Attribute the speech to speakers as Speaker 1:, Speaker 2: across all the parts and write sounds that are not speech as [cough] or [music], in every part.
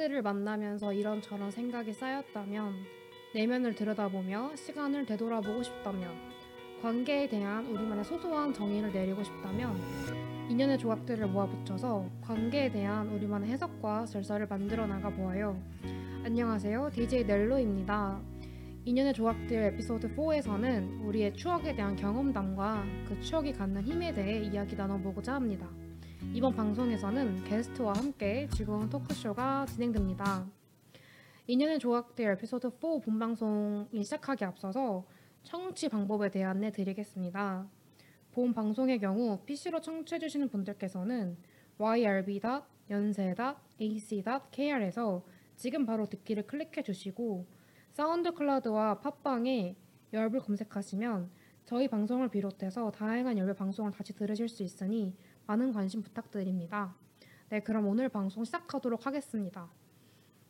Speaker 1: 사람들을 만나면서 이런저런 생각이 쌓였다면 내면을 들여다보며 시간을 되돌아보고 싶다면 관계에 대한 우리만의 소소한 정의를 내리고 싶다면 인연의 조각들을 모아 붙여서 관계에 대한 우리만의 해석과 절차를 만들어 나가 보아요. 안녕하세요. DJ 넬로입니다. 인연의 조각들 에피소드 4에서는 우리의 추억에 대한 경험담과 그 추억이 갖는 힘에 대해 이야기 나눠보고자 합니다. 이번 방송에서는 게스트와 함께 즐거운 토크쇼가 진행됩니다. 인연의 조각들 에피소드 4 본방송이 시작하기 앞서서 청취 방법에 대해 안내 드리겠습니다. 본 방송의 경우 PC로 청취해주시는 분들께서는 yrb.연세.ac.kr에서 지금 바로 듣기를 클릭해 주시고 사운드 클라우드와 팟빵에 열불 검색하시면 저희 방송을 비롯해서 다양한 열배 방송을 다시 들으실 수 있으니 많은 관심 부탁드립니다. 네, 그럼 오늘 방송 시작하도록 하겠습니다.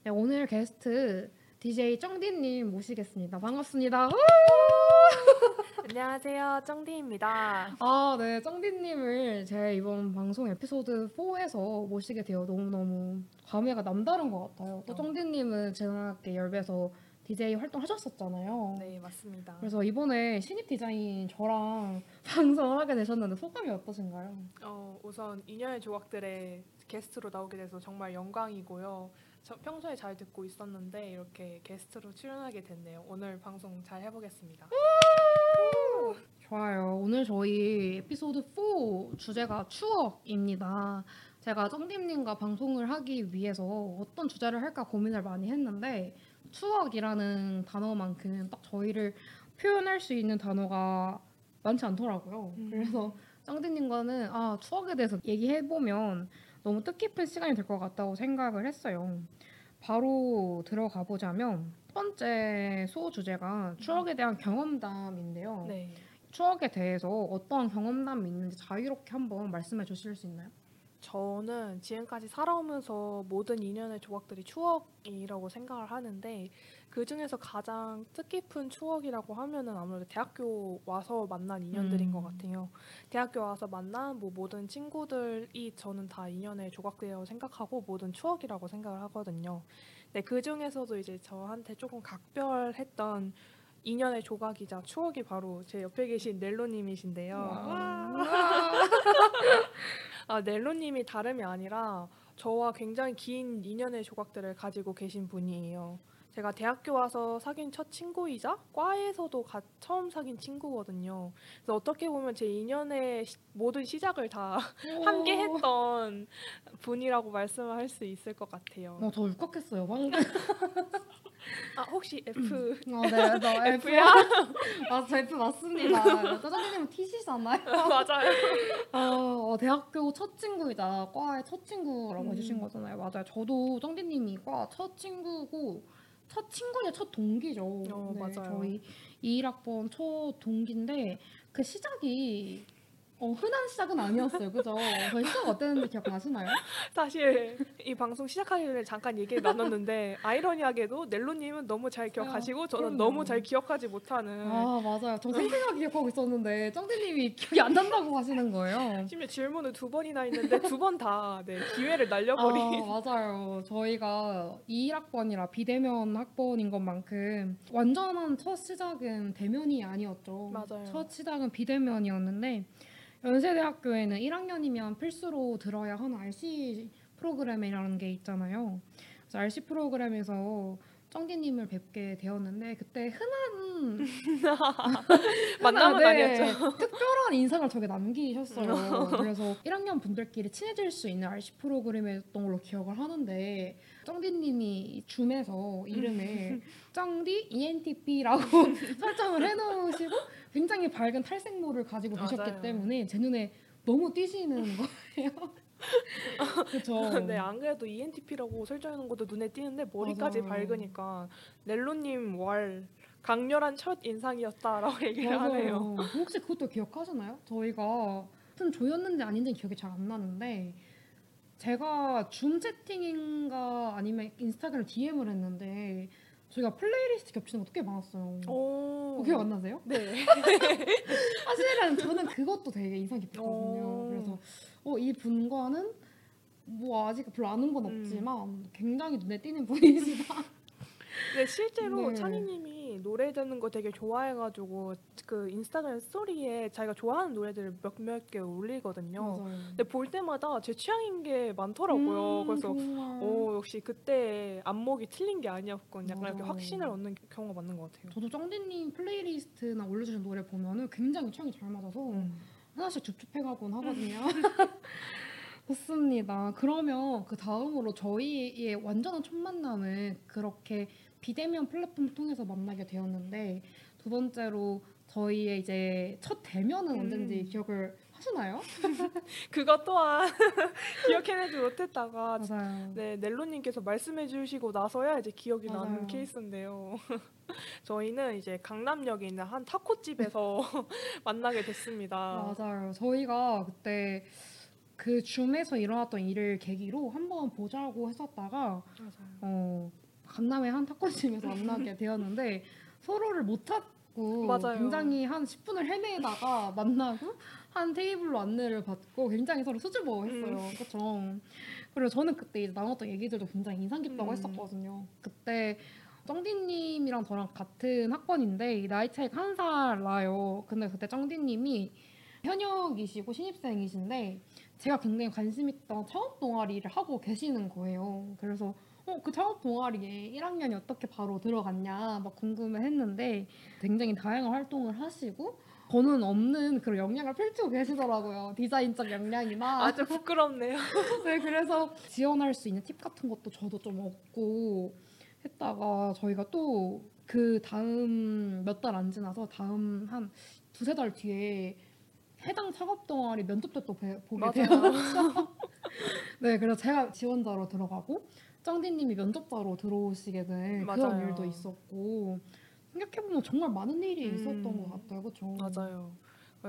Speaker 1: 네, 오늘 게스트 DJ 쩡디님 모시겠습니다. 반갑습니다. [laughs]
Speaker 2: 안녕하세요, 쩡디입니다.
Speaker 1: 아, 네, 쩡디님을 제 이번 방송 에피소드 4에서 모시게 되어 너무너무 감회가 남다른 것 같아요. 또
Speaker 2: 어.
Speaker 1: 쩡디님은 제나게 열배에서 DJ 활동하셨었잖아요.
Speaker 2: 네, 맞습니다.
Speaker 1: 그래서 이번에 신입 디자인 저랑 [laughs] 방송을 하게 되셨는데 소감이 어떠신가요?
Speaker 2: 어, 우선 인연의 조각들의 게스트로 나오게 돼서 정말 영광이고요. 저 평소에 잘 듣고 있었는데 이렇게 게스트로 출연하게 됐네요. 오늘 방송 잘 해보겠습니다. [laughs]
Speaker 1: 좋아요. 오늘 저희 에피소드 4 주제가 추억입니다. 제가 쩡디님과 방송을 하기 위해서 어떤 주제를 할까 고민을 많이 했는데 추억이라는 단어만큼 딱 저희를 표현할 수 있는 단어가 많지 않더라고요.
Speaker 2: 음.
Speaker 1: 그래서 쩡디님과는 아 추억에 대해서 얘기해 보면 너무 뜻깊은 시간이 될 것 같다고 생각을 했어요. 바로 들어가 보자면 첫 번째 수호 주제가 추억에 대한 경험담인데요.
Speaker 2: 네.
Speaker 1: 추억에 대해서 어떠한 경험담이 있는지 자유롭게 한번 말씀해 주실 수 있나요?
Speaker 2: 저는 지금까지 살아오면서 모든 인연의 조각들이 추억이라고 생각을 하는데 그 중에서 가장 뜻깊은 추억이라고 하면은 아무래도 대학교 와서 만난 인연들인
Speaker 1: 음.
Speaker 2: 것 같아요. 대학교 와서 만난 뭐 모든 친구들이 저는 다 인연의 조각들이라고 생각하고 모든 추억이라고 생각을 하거든요. 네, 그 중에서도 이제 저한테 조금 각별했던 인연의 조각이자 추억이 바로 제 옆에 계신 넬로님이신데요. [laughs] 아, 넬로님이 다름이 아니라 저와 굉장히 긴 인연의 조각들을 가지고 계신 분이에요. 제가 대학교 와서 사귄 첫 친구이자 과에서도 가- 처음 사귄 친구거든요. 그래서 어떻게 보면 제 인연의 시- 모든 시작을 다 [laughs] 함께 했던 분이라고 말씀을 할수 있을 것 같아요.
Speaker 1: 어, 저 울컥했어요. 방금.
Speaker 2: 아, 혹시 F
Speaker 1: 어, 네, 저 [laughs]
Speaker 2: F야?
Speaker 1: 아, 저 F 맞습니다. 짜장님은 T시잖아요. [laughs]
Speaker 2: 맞아요.
Speaker 1: 어, 어, 대학교 첫 친구이자 과의 첫 친구라고
Speaker 2: 음.
Speaker 1: 해주신 거잖아요. 맞아요. 저도 쩡디님이 과 첫 친구고 첫 친구냐 첫 동기죠.
Speaker 2: 어, 맞아요.
Speaker 1: 저희 21학번 초 동기인데 그 시작이 어, 흔한 시작은 아니었어요. 그죠? 저희 시작 어땠는지 기억나시나요?
Speaker 2: 사실 이 방송 시작하기 전에 잠깐 얘기를 나눴는데 아이러니하게도 넬로님은 너무 잘 기억하시고 저는. 너무 잘 기억하지 못하는
Speaker 1: 아 맞아요. 저 생생하게 기억하고 있었는데 쩡디님이 기억이 안 난다고 하시는 거예요.
Speaker 2: 심지어 질문을 두 번이나 했는데 두 번다 네, 기회를 날려버린
Speaker 1: 아, 맞아요. 저희가 21학번이라 비대면 학번인 것만큼 완전한 첫 시작은 대면이 아니었죠.
Speaker 2: 맞아요.
Speaker 1: 첫 시작은 비대면이었는데 연세대학교에는 1학년이면 필수로 들어야 하는 RC 프로그램이라는 게 있잖아요. 그래서 RC 프로그램에서 쩡디님을 뵙게 되었는데 그때 흔한 [laughs]
Speaker 2: 만남은
Speaker 1: 아, 네.
Speaker 2: 아니었죠.
Speaker 1: 특별한 인상을 저게 남기셨어요. [laughs] 그래서 1학년 분들끼리 친해질 수 있는 RC 프로그램이었던 걸로 기억을 하는데 쩡디님이 줌에서 이름을 쩡디 ENTP라고 설정을 해놓으시고 굉장히 밝은 탈색모를 가지고 계셨기. 때문에 제 눈에 너무 띄시는 거예요. 그렇죠. [laughs]
Speaker 2: 네, 안 그래도 ENTP라고 설정해놓은 것도 눈에 띄는데 머리까지
Speaker 1: 맞아요.
Speaker 2: 밝으니까 넬로님 월 강렬한 첫 인상이었다라고 [laughs] 얘기를 하네요.
Speaker 1: 혹시 그것도 기억하시나요? 저희가 무슨 조였는지 아닌지 기억이 잘 안 나는데 제가 줌 채팅인가 아니면 인스타그램 DM을 했는데 저희가 플레이리스트 겹치는 것도 꽤 많았어요.
Speaker 2: 오.
Speaker 1: 어, 기억 안 나세요?
Speaker 2: 네. [laughs]
Speaker 1: 사실은 저는 그것도 되게 인상 깊었거든요.
Speaker 2: 오.
Speaker 1: 그래서 어, 이 분과는 뭐 아직 별로 아는 건
Speaker 2: 음.
Speaker 1: 없지만 굉장히 눈에 띄는 [laughs] 분이시다.
Speaker 2: 네 실제로
Speaker 1: 네.
Speaker 2: 찬이님이 노래 듣는 거 되게 좋아해가지고 그 인스타그램 스토리에 자기가 좋아하는 노래들을 몇몇 개 올리거든요.
Speaker 1: 맞아요.
Speaker 2: 근데 볼 때마다 제 취향인 게 많더라고요.
Speaker 1: 음,
Speaker 2: 그래서. 오 역시 그때 안목이 틀린 게 아니었군. 약간 이렇게
Speaker 1: 맞아요.
Speaker 2: 확신을 얻는 경우가 맞는 것 같아요.
Speaker 1: 저도 쩡디님 playlist나 올려주신 노래 보면은 굉장히 취향이 잘 맞아서
Speaker 2: 음.
Speaker 1: 하나씩 줍줍해가곤 하거든요. [laughs] 좋습니다. 그러면 그 다음으로 저희의 완전한 첫 만남은 그렇게 비대면 플랫폼을 통해서 만나게 되었는데 두 번째로 저희의 이제 첫 대면은
Speaker 2: 음.
Speaker 1: 언젠지 기억을 하시나요? [laughs]
Speaker 2: 그것 또한 [laughs] 기억해내지 못했다가
Speaker 1: 맞아요.
Speaker 2: 네 넬로님께서 말씀해주시고 나서야 이제 기억이
Speaker 1: 맞아요.
Speaker 2: 나는 케이스인데요. [laughs] 저희는 이제 강남역에 있는 한 타코집에서 만나게 됐습니다.
Speaker 1: 맞아요. 저희가 그때 그 줌에서 일어났던 일을 계기로 한번 보자고 했었다가. 어, 강남의 한 타코집에서 만나게 되었는데 서로를 못 찾고
Speaker 2: 맞아요.
Speaker 1: 굉장히 한 10분을 헤매다가 만나고 한 테이블로 안내를 받고 굉장히 서로 수줍어했어요.
Speaker 2: 음.
Speaker 1: 그렇죠. 그리고 저는 그때 이제 나눴던 얘기들도 굉장히 인상 깊다고
Speaker 2: 음.
Speaker 1: 했었거든요. 그때 쩡디님이랑 저랑 같은 학번인데 나이 차이가 한 살 나요. 근데 그때 쩡디님이 현역이시고 신입생이신데 제가 굉장히 관심 있던 창업 동아리를 하고 계시는 거예요. 그래서 어, 그 창업 동아리에 1학년이 어떻게 바로 들어갔냐 막 궁금해 했는데 굉장히 다양한 활동을 하시고 저는 없는 그런 역량을 펼치고 계시더라고요. 디자인적 역량이나
Speaker 2: 아주 부끄럽네요. [laughs]
Speaker 1: 네, 그래서 지원할 수 있는 팁 같은 것도 저도 좀 얻고 했다가 저희가 또 그 다음 몇 달 안 지나서 다음 한 두세 달 뒤에 해당 작업 동아리 면접 때 또 보게. 되었죠. [laughs] [laughs] 네, 그래서 제가 지원자로 들어가고 쩡디님이 면접자로 들어오시게 된 그런
Speaker 2: 맞아요.
Speaker 1: 일도 있었고 생각해보면 정말 많은 일이
Speaker 2: 음.
Speaker 1: 있었던 것 같아요, 그렇죠?
Speaker 2: 맞아요.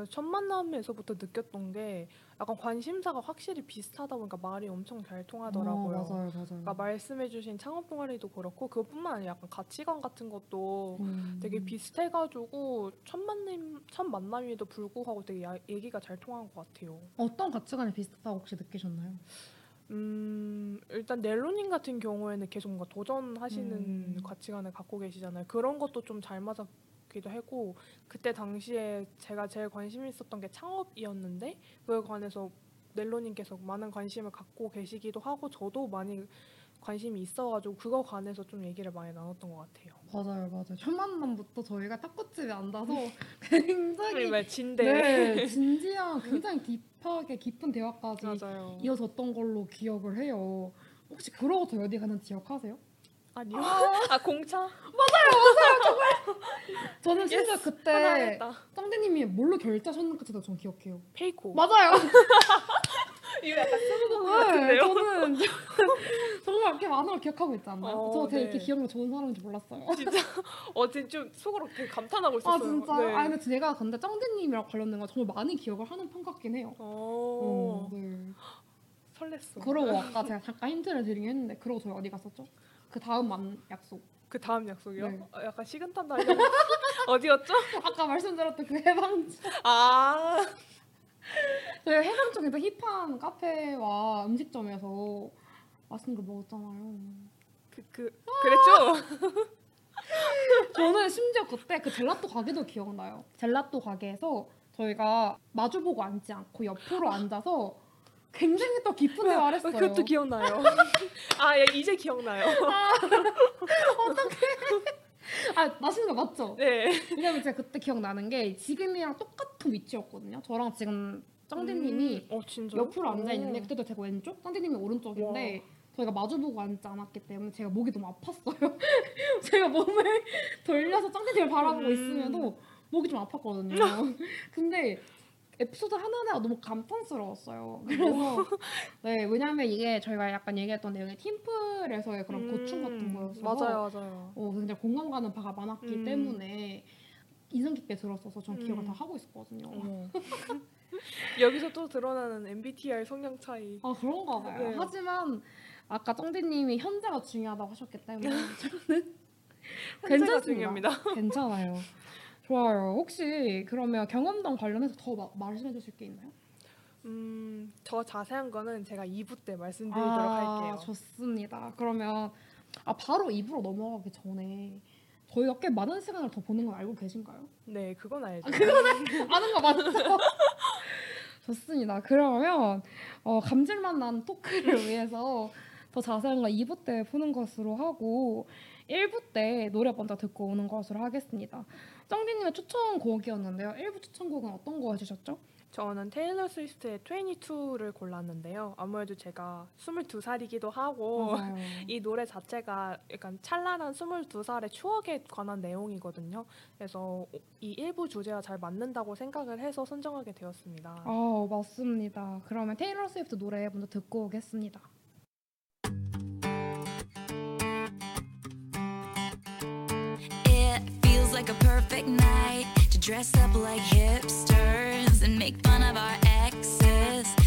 Speaker 2: 첫 만남에서부터 느꼈던 게 약간 관심사가 확실히 비슷하다 보니까 말이 엄청 잘 통하더라고요.
Speaker 1: 어, 맞아요, 맞아요.
Speaker 2: 그러니까 말씀해주신 창업 동아리도 그렇고 그것뿐만 아니라 약간 가치관 같은 것도
Speaker 1: 음.
Speaker 2: 되게 비슷해가지고 첫 만남 첫 만남에도 불구하고 되게 야- 얘기가 잘 통한 것 같아요.
Speaker 1: 어떤 가치관이 비슷하다고 혹시 느끼셨나요?
Speaker 2: 음 일단 넬로님 같은 경우에는 계속 뭔가 도전하시는
Speaker 1: 음.
Speaker 2: 가치관을 갖고 계시잖아요. 그런 것도 좀 잘 맞았기도 하고 그때 당시에 제가 제일 관심 있었던 게 창업이었는데 그에 관해서 넬로님께서 많은 관심을 갖고 계시기도 하고 저도 많이 관심이 있어가지고 그거 관해서 좀 얘기를 많이 나눴던 것 같아요.
Speaker 1: 맞아요, 맞아요. 첫 만남부터 저희가 탁구집에 앉아서 [laughs] 굉장히
Speaker 2: 왜 진대?
Speaker 1: 네, 진지한 굉장히 딥하게 깊은 대화까지
Speaker 2: 맞아요.
Speaker 1: 이어졌던 걸로 기억을 해요. 혹시 그러고서 어디 가는지 기억하세요?
Speaker 2: 아니요. 아 공차?
Speaker 1: 저는 심지어
Speaker 2: 하나
Speaker 1: 그때
Speaker 2: 했다.
Speaker 1: 짱대님이 뭘로 결제하셨는지도 전 기억해요.
Speaker 2: 페이코.
Speaker 1: 맞아요. [laughs]
Speaker 2: 이거 약간
Speaker 1: 네? 저는 [laughs] 정말 이렇게 많은 걸 기억하고 않나요?
Speaker 2: 어,
Speaker 1: 저 되게
Speaker 2: 네.
Speaker 1: 이렇게 기억력 좋은 사람인지 몰랐어요.
Speaker 2: 진짜 [laughs] 어제 좀 속으로 되게 감탄하고
Speaker 1: 아
Speaker 2: 있었어요.
Speaker 1: 진짜?
Speaker 2: 네.
Speaker 1: 아 근데 제가 근데 짱대님이랑 관련된 거 정말 많이 기억을 하는 편 같긴 해요.
Speaker 2: 어,
Speaker 1: 어, 네. [gasps]
Speaker 2: 설렜어.
Speaker 1: 그러고 [laughs] 아까 제가 잠깐 힌트를 드리긴 했는데 그러고 저희 어디 갔었죠? 그 다음 만 약속.
Speaker 2: 그 다음 약속이요?
Speaker 1: 네.
Speaker 2: 아, 약간 식은땀 나려고 [laughs] 어디였죠?
Speaker 1: 아까 말씀드렸던 그 해방촌.
Speaker 2: 아
Speaker 1: 저희 해방촌 굉장히 힙한 카페와 음식점에서 맛있는 걸 먹었잖아요.
Speaker 2: 그, 그 그랬죠? [laughs]
Speaker 1: 저는 심지어 그때 그 젤라또 가게도 기억나요. 젤라또 가게에서 저희가 마주보고 앉지 않고 옆으로 앉아서 굉장히 또 깊은 대화를 했어요.
Speaker 2: 그것도 기억나요. [laughs] 아 예, 이제 기억나요. [laughs]
Speaker 1: 아 맛있는 거 맞죠?
Speaker 2: 네.
Speaker 1: 왜냐면 제가 그때 기억나는 게 지금이랑 똑같은 위치였거든요. 저랑 지금 쩡디님이
Speaker 2: 음, 어
Speaker 1: 옆으로 앉아 있는데 그때도 제가 왼쪽, 쩡디님이 오른쪽인데 저희가 마주보고 앉지 않았기 때문에 제가 목이 너무 아팠어요. [laughs] 제가 몸을 [laughs] 돌려서 쩡디님을 바라보고
Speaker 2: 음.
Speaker 1: 있으면도 목이 좀 아팠거든요. [laughs] 근데 에피소드 하나하나가 너무 감탄스러웠어요. 그래서 네 왜냐면 이게 저희가 약간 얘기했던 내용이 팀플에서의 그런 고충 같은
Speaker 2: 음,
Speaker 1: 거였어서
Speaker 2: 맞아요, 맞아요.
Speaker 1: 어, 굉장히 공감 가는 바가 많았기
Speaker 2: 음.
Speaker 1: 때문에 인상 깊게 들었어서 전 기억을
Speaker 2: 음.
Speaker 1: 다 하고 있었거든요.
Speaker 2: 어머. 여기서 또 드러나는 MBTI 성향 차이.
Speaker 1: 아 그런가 봐요.
Speaker 2: 네.
Speaker 1: 하지만 아까 쩡디님이 현재가 중요하다고 하셨기 때문에 저는 [laughs]
Speaker 2: 현재가
Speaker 1: 괜찮습니다.
Speaker 2: 중요합니다.
Speaker 1: 괜찮아요. 좋아요. 혹시 그러면 경험담 관련해서 더 마- 말씀해 주실 게 있나요?
Speaker 2: 음, 저 자세한 거는 제가 2부 때 말씀드리도록 할게요.
Speaker 1: 아, 좋습니다. 그러면 아 바로 2부로 넘어가기 전에 저희가 꽤 많은 시간을 더 보는 건 알고 계신가요?
Speaker 2: 네, 그건 알죠.
Speaker 1: 아는 거 맞죠? [laughs] 좋습니다. 그러면 어, 감질맛 난 토크를 [laughs] 위해서 더 자세한 건 2부 때 푸는 것으로 하고 1부 때 노래 먼저 듣고 오는 것으로 하겠습니다. 쩡디님의 추천곡이었는데요. 1부 추천곡은 어떤 거 해주셨죠?
Speaker 2: 저는 테일러 스위프트의 22를 골랐는데요. 아무래도 제가 22살이기도 하고
Speaker 1: 맞아요.
Speaker 2: 이 노래 자체가 약간 찬란한 22살의 추억에 관한 내용이거든요. 그래서 이 일부 주제와 잘 맞는다고 생각을 해서 선정하게 되었습니다.
Speaker 1: 아 맞습니다. 그러면 테일러 스위프트 노래 먼저 듣고 오겠습니다.
Speaker 3: Feels like a perfect night to dress up like hipsters and make fun of our exes.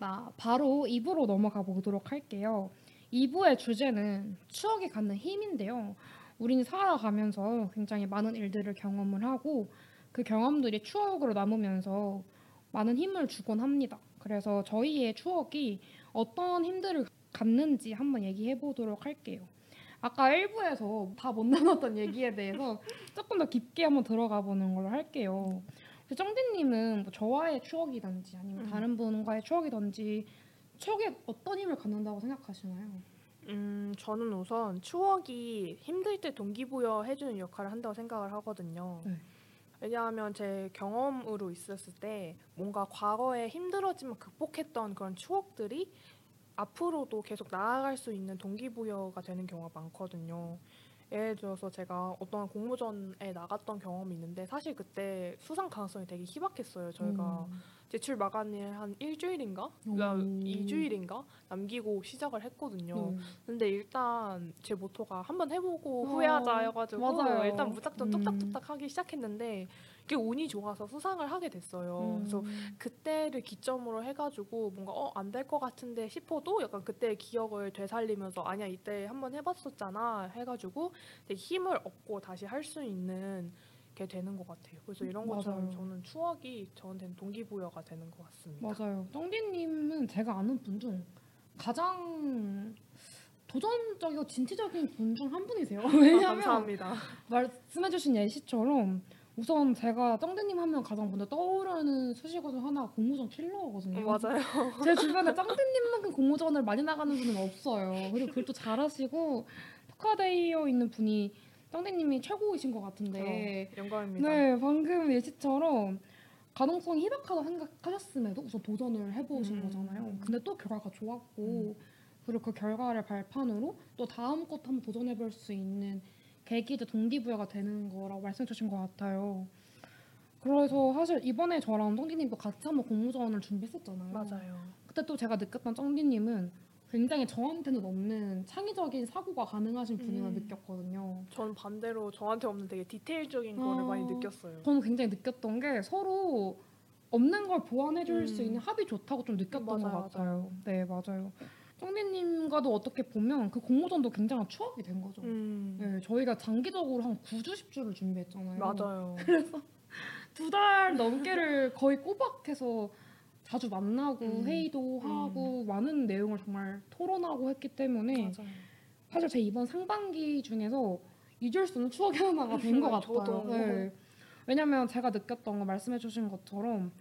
Speaker 1: 왔습니다. 바로 2부로 넘어가 보도록 할게요. 2부의 주제는 추억이 갖는 힘인데요. 우리는 살아가면서 굉장히 많은 일들을 경험을 하고 그 경험들이 추억으로 남으면서 많은 힘을 주곤 합니다. 그래서 저희의 추억이 어떤 힘들을 갖는지 한번 얘기해 보도록 할게요. 아까 1부에서 다 못 나눴던 얘기에 대해서 조금 더 깊게 한번 들어가 보는 걸로 할게요. 정디님은 뭐 저와의 추억이든지 아니면
Speaker 2: 음.
Speaker 1: 다른 분과의 추억이든지 추억에 어떤 힘을 갖는다고 생각하시나요?
Speaker 2: 음, 저는 우선 추억이 힘들 때 동기부여 해주는 역할을 한다고 생각을 하거든요.
Speaker 1: 네.
Speaker 2: 왜냐하면 제 경험으로 있었을 때 뭔가 과거에 힘들었지만 극복했던 그런 추억들이 앞으로도 계속 나아갈 수 있는 동기부여가 되는 경우가 많거든요. 예를 들어서 제가 어떤 공모전에 나갔던 경험이 있는데 사실 그때 수상 가능성이 되게 희박했어요. 저희가
Speaker 1: 음.
Speaker 2: 제출 마감일 한 일주일인가?
Speaker 1: 오.
Speaker 2: 이주일인가 남기고 시작을 했거든요.
Speaker 1: 네.
Speaker 2: 근데 일단 제 모토가 한번 해보고
Speaker 1: 어,
Speaker 2: 후회하자여가지고
Speaker 1: 맞아요.
Speaker 2: 일단 무작정
Speaker 1: 음.
Speaker 2: 뚝딱뚝딱 하기 시작했는데 그게 운이 좋아서 수상을 하게 됐어요. 그래서
Speaker 1: 음.
Speaker 2: 그때를 기점으로 해가지고 뭔가 어 안 될 것 같은데 싶어도 약간 그때의 기억을 되살리면서 아니야 이때 한번 해봤었잖아 해가지고 힘을 얻고 다시 할 수 있는 게 되는 것 같아요. 그래서 이런 것처럼
Speaker 1: 맞아요.
Speaker 2: 저는 추억이 저한테는 동기부여가 되는 것 같습니다.
Speaker 1: 맞아요. 정디님은 제가 아는 분 중 가장 도전적이고 진취적인 분 중 한 분이세요. [laughs]
Speaker 2: 아,
Speaker 1: 왜냐하면
Speaker 2: 감사합니다.
Speaker 1: 말씀해주신 예시처럼 우선 제가 정디님 하면 가장 먼저 떠오르는 수식어 중 하나가 공모전 킬러거든요.
Speaker 2: 맞아요. [laughs]
Speaker 1: 제 주변에 짱디님만큼 공모전을 많이 나가는 분은 없어요. 그리고 그걸 또 잘하시고 특화되어 있는 분이 짱디님이 최고이신 것 같은데
Speaker 2: 어, 영광입니다.
Speaker 1: 네 방금 예시처럼 가능성이 희박하다고 생각하셨음에도 우선 도전을 해보신
Speaker 2: 음.
Speaker 1: 거잖아요. 근데 또 결과가 좋았고 그리고 그 결과를 발판으로 또 다음 것도 한번 도전해볼 수 있는 계기도 동기부여가 되는 거라고 말씀해 주신 것 같아요. 그래서 사실 이번에 저랑 쩡디님도 같이 한번 공모전을 준비했었잖아요.
Speaker 2: 맞아요.
Speaker 1: 그때 또 제가 느꼈던 쩡디님은 굉장히 저한테는 없는 창의적인 사고가 가능하신 분이라
Speaker 2: 음.
Speaker 1: 느꼈거든요.
Speaker 2: 전 반대로 저한테 없는 되게 디테일적인 거를
Speaker 1: 어.
Speaker 2: 많이 느꼈어요.
Speaker 1: 저는 굉장히 느꼈던 게 서로 없는 걸 보완해 줄수
Speaker 2: 음.
Speaker 1: 있는 합이 좋다고 좀 느꼈던
Speaker 2: 맞아요,
Speaker 1: 것 같아요. 네, 맞아요. 쩡디님과도 어떻게 보면 그 공모전도 굉장한 추억이 된 거죠.
Speaker 2: 음,
Speaker 1: 네, 저희가 장기적으로 한 9주, 10주를 준비했잖아요.
Speaker 2: 맞아요. [laughs]
Speaker 1: 두달 넘게를 거의 꼬박해서 자주 만나고
Speaker 2: 음.
Speaker 1: 회의도
Speaker 2: 음.
Speaker 1: 하고 많은 내용을 정말 토론하고 했기 때문에
Speaker 2: 맞아요.
Speaker 1: 사실 제 이번 상반기 중에서 잊을 수 없는 추억이 하나가 된 것 [laughs] 같아요. 네. 왜냐면 제가 느꼈던 거 말씀해 주신 것처럼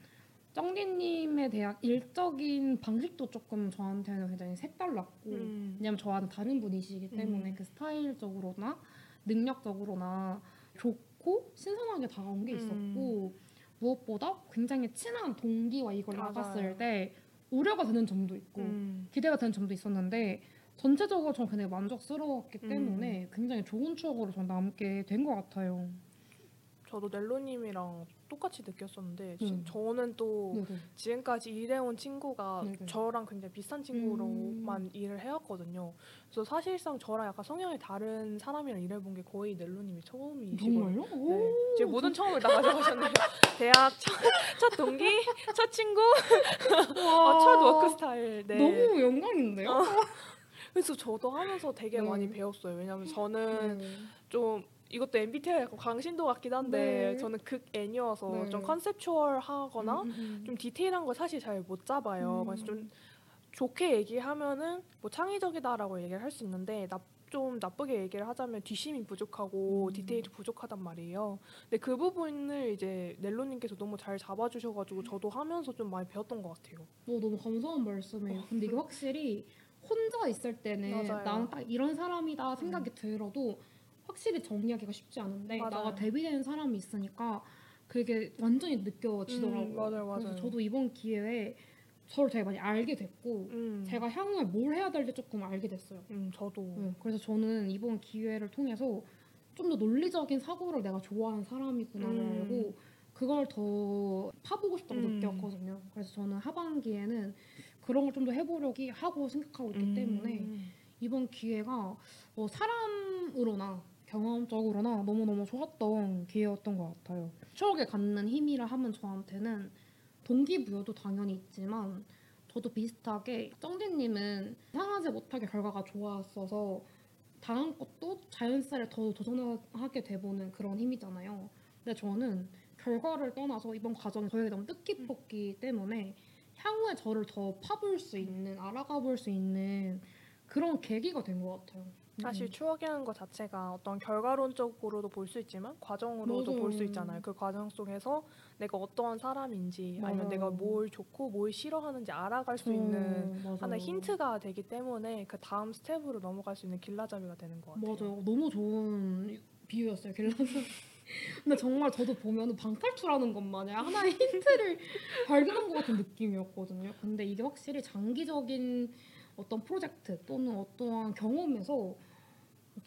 Speaker 1: 정디님에 대한 일적인 방식도 조금 저한테는 굉장히 색달랐고
Speaker 2: 음.
Speaker 1: 왜냐면 저와는 다른 분이시기 때문에
Speaker 2: 음.
Speaker 1: 그 스타일적으로나 능력적으로나 좋고 신선하게 다가온 게 있었고 무엇보다 굉장히 친한 동기와 이걸
Speaker 2: 맞아요.
Speaker 1: 나갔을 때 우려가 되는 점도 있고
Speaker 2: 음.
Speaker 1: 기대가 되는 점도 있었는데 전체적으로 저는 굉장히 만족스러웠기
Speaker 2: 음.
Speaker 1: 때문에 굉장히 좋은 추억으로 전 남게 된 것 같아요.
Speaker 2: 저도 넬로님이랑 똑같이 느꼈었는데 지-
Speaker 1: 음.
Speaker 2: 저는 또
Speaker 1: 네네.
Speaker 2: 지금까지 일해온 친구가
Speaker 1: 네네.
Speaker 2: 저랑 굉장히 비슷한 친구로만 일을 해왔거든요. 그래서 사실상 저랑 약간 성향이 다른 사람이랑 일해본 게 거의 넬로님이 처음이시거든요.
Speaker 1: 정말요? 오.
Speaker 2: 네. 지금 모든 처음을 다 가져가셨네요. [laughs] 대학 첫, 첫 동기, 첫 친구,
Speaker 1: 와.
Speaker 2: 어, 첫 work style. 네.
Speaker 1: 너무 영광인데요?
Speaker 2: 그래서 저도 하면서 되게
Speaker 1: 네.
Speaker 2: 많이 배웠어요. 왜냐면 저는
Speaker 1: 네.
Speaker 2: 좀 이것도 MBTI 약간 광신도 같긴 한데
Speaker 1: 네.
Speaker 2: 저는 극 N이어서
Speaker 1: 네.
Speaker 2: 좀 conceptual하거나
Speaker 1: 음, 음, 음.
Speaker 2: 좀 디테일한 걸 사실 잘 못 잡아요.
Speaker 1: 음.
Speaker 2: 그래서 좀 좋게 얘기하면은 뭐 창의적이다라고 얘기를 할 수 있는데 나, 좀 나쁘게 얘기를 하자면 뒷심이 부족하고
Speaker 1: 음.
Speaker 2: 디테일이 부족하단 말이에요. 근데 그 부분을 이제 넬로님께서 너무 잘 잡아주셔가지고 저도 하면서 좀 많이 배웠던 것 같아요.
Speaker 1: 어, 너무 감사한 말씀이에요. 근데 이게 확실히 혼자 있을 때는
Speaker 2: 맞아요.
Speaker 1: 나는 딱 이런 사람이다 생각이 들어도 확실히 정리하기가 쉽지 않은데
Speaker 2: 맞아요.
Speaker 1: 나가 데뷔되는 사람이 있으니까 그게 완전히 느껴지더라고요.
Speaker 2: 음, 맞아요, 맞아요.
Speaker 1: 그래서 저도 이번 기회에 저를 되게 많이 알게 됐고
Speaker 2: 음,
Speaker 1: 제가 향후에 뭘 해야 될지 조금 알게 됐어요.
Speaker 2: 음 저도
Speaker 1: 네, 그래서 저는 이번 기회를 통해서 좀 더 논리적인 사고를 내가 좋아하는 사람이구나를
Speaker 2: 음.
Speaker 1: 알고 그걸 더 파보고 싶다고
Speaker 2: 음.
Speaker 1: 느꼈거든요. 그래서 저는 하반기에는 그런 걸 좀 더 해보려고 하고 생각하고 있기
Speaker 2: 음.
Speaker 1: 때문에 이번 기회가 뭐 사람으로나 경험적으로나 너무너무 좋았던 기회였던 것 같아요. 추억에 갖는 힘이라 하면 저한테는 동기부여도 당연히 있지만 저도 비슷하게 정디님은 상하지 못하게 결과가 좋았어서 다음 것도 자연스레 더 도전하게 돼보는 그런 힘이잖아요. 근데 저는 결과를 떠나서 이번 과정이 저에게 너무 뜻깊었기 때문에 향후에 저를 더 파볼 수 있는 알아가 볼 수 있는 그런 계기가 된 것 같아요.
Speaker 2: 사실
Speaker 1: 음.
Speaker 2: 추억이라는 것 자체가 어떤 결과론적으로도 볼 수 있지만 과정으로도 볼 수. 있잖아요. 그 과정 속에서 내가 어떠한 사람인지 아니면
Speaker 1: 맞아요.
Speaker 2: 내가 뭘 좋고 뭘 싫어하는지 알아갈 수
Speaker 1: 어,
Speaker 2: 있는
Speaker 1: 맞아요.
Speaker 2: 하나의 힌트가 되기 때문에 그 다음 스텝으로 넘어갈 수 있는 길라잡이가 되는 것 같아요.
Speaker 1: 맞아요. 너무 좋은 비유였어요, 길라서. [laughs] 근데 정말 저도 보면 방탈출하는 것 마냥 하나의 힌트를 [laughs] 발견한 것 같은 느낌이었거든요. 근데 이게 확실히 장기적인 어떤 프로젝트 또는 어떠한 경험에서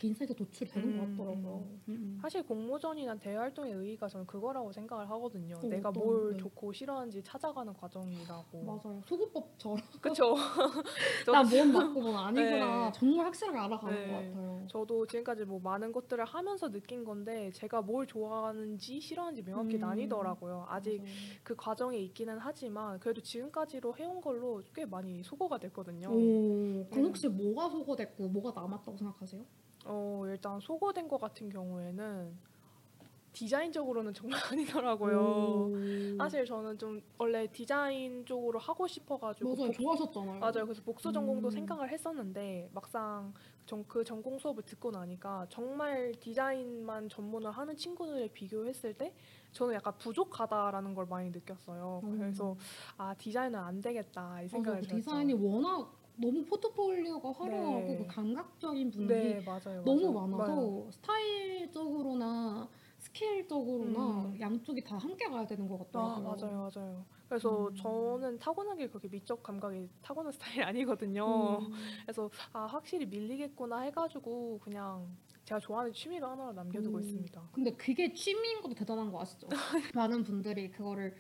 Speaker 1: insight 도출이 되는
Speaker 2: 음,
Speaker 1: 것 같더라고요. 음.
Speaker 2: 사실 공모전이나 대외 활동의 의의가 저는 그거라고 생각을 하거든요.
Speaker 1: 어,
Speaker 2: 내가
Speaker 1: 어떤,
Speaker 2: 뭘
Speaker 1: 네.
Speaker 2: 좋고 싫어하는지 찾아가는 과정이라고.
Speaker 1: 맞아요. 소거법처럼 [laughs]
Speaker 2: 그렇죠. [laughs]
Speaker 1: 나뭔 맞고 뭔 아니구나
Speaker 2: 네.
Speaker 1: 정말 확실하게 알아가는
Speaker 2: 네.
Speaker 1: 것 같아요.
Speaker 2: 저도 지금까지 뭐 많은 것들을 하면서 느낀 건데 제가 뭘 좋아하는지 싫어하는지 명확히
Speaker 1: 음.
Speaker 2: 나뉘더라고요. 아직
Speaker 1: 맞아요.
Speaker 2: 그 과정에 있기는 하지만 그래도 지금까지로 해온 걸로 꽤 많이 소거가 됐거든요.
Speaker 1: 오, 그럼 혹시 뭐가 소거됐고 뭐가 남았다고 생각하세요?
Speaker 2: 어, 일단 소거된 것 같은 경우에는 디자인적으로는 정말 [laughs] 아니더라고요.
Speaker 1: 오.
Speaker 2: 사실 저는 좀 원래 디자인 쪽으로 하고 싶어가지고
Speaker 1: 맞아요.
Speaker 2: 복-
Speaker 1: 좋아하셨잖아요.
Speaker 2: 맞아요. 그래서 복수 전공도
Speaker 1: 음.
Speaker 2: 생각을 했었는데 막상 전, 그 전공 수업을 듣고 나니까 정말 디자인만 전문을 하는 친구들에 비교했을 때 저는 약간 부족하다라는 걸 많이 느꼈어요.
Speaker 1: 음.
Speaker 2: 그래서 아 디자인은 안 되겠다 이
Speaker 1: 맞아요.
Speaker 2: 생각을
Speaker 1: 그
Speaker 2: 들었죠.
Speaker 1: 디자인이 워낙 너무 포트폴리오가 화려하고
Speaker 2: 네.
Speaker 1: 그 감각적인 분들이
Speaker 2: 네 맞아요.
Speaker 1: 너무
Speaker 2: 맞아요.
Speaker 1: 많아서
Speaker 2: 맞아요.
Speaker 1: 스타일적으로나 스케일적으로나
Speaker 2: 음.
Speaker 1: 양쪽이 다 함께 가야 되는
Speaker 2: 것아
Speaker 1: 같더라고요.
Speaker 2: 맞아요 맞아요. 그래서
Speaker 1: 음.
Speaker 2: 저는 타고나게 그렇게 미적 감각이 타고난 [laughs] 스타일이 아니거든요.
Speaker 1: 음.
Speaker 2: 그래서 아 확실히 밀리겠구나 해가지고 그냥 제가 좋아하는 취미로 하나 남겨두고
Speaker 1: 음.
Speaker 2: 있습니다.
Speaker 1: 근데 그게 취미인 것도 대단한 거 아시죠? [laughs] 많은 분들이 그거를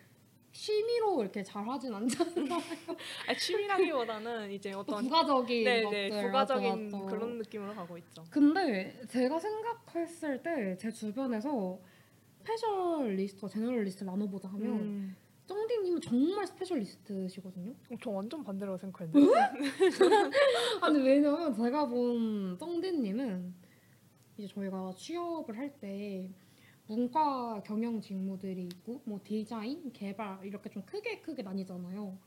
Speaker 1: 취미로 이렇게 잘 하진 않잖아요. [laughs]
Speaker 2: 아, 취미라기보다는 이제
Speaker 1: 또
Speaker 2: 어떤
Speaker 1: 부가적인
Speaker 2: 네네
Speaker 1: 것들
Speaker 2: 부가적인
Speaker 1: 맞죠.
Speaker 2: 그런 느낌으로 가고 있죠.
Speaker 1: 근데 제가 생각했을 때 제 주변에서 specialist와 generalist 나눠보자 하면
Speaker 2: 음.
Speaker 1: 쩡디님은 정말 specialist시거든요.
Speaker 2: 어, 저 완전 반대라고 생각했는데. [laughs]
Speaker 1: 아니 왜냐면 제가 본 쩡디님은 이제 저희가 취업을 할때 문과 경영 직무들이 있고 뭐 디자인, 개발 이렇게 좀 크게 크게 나뉘잖아요.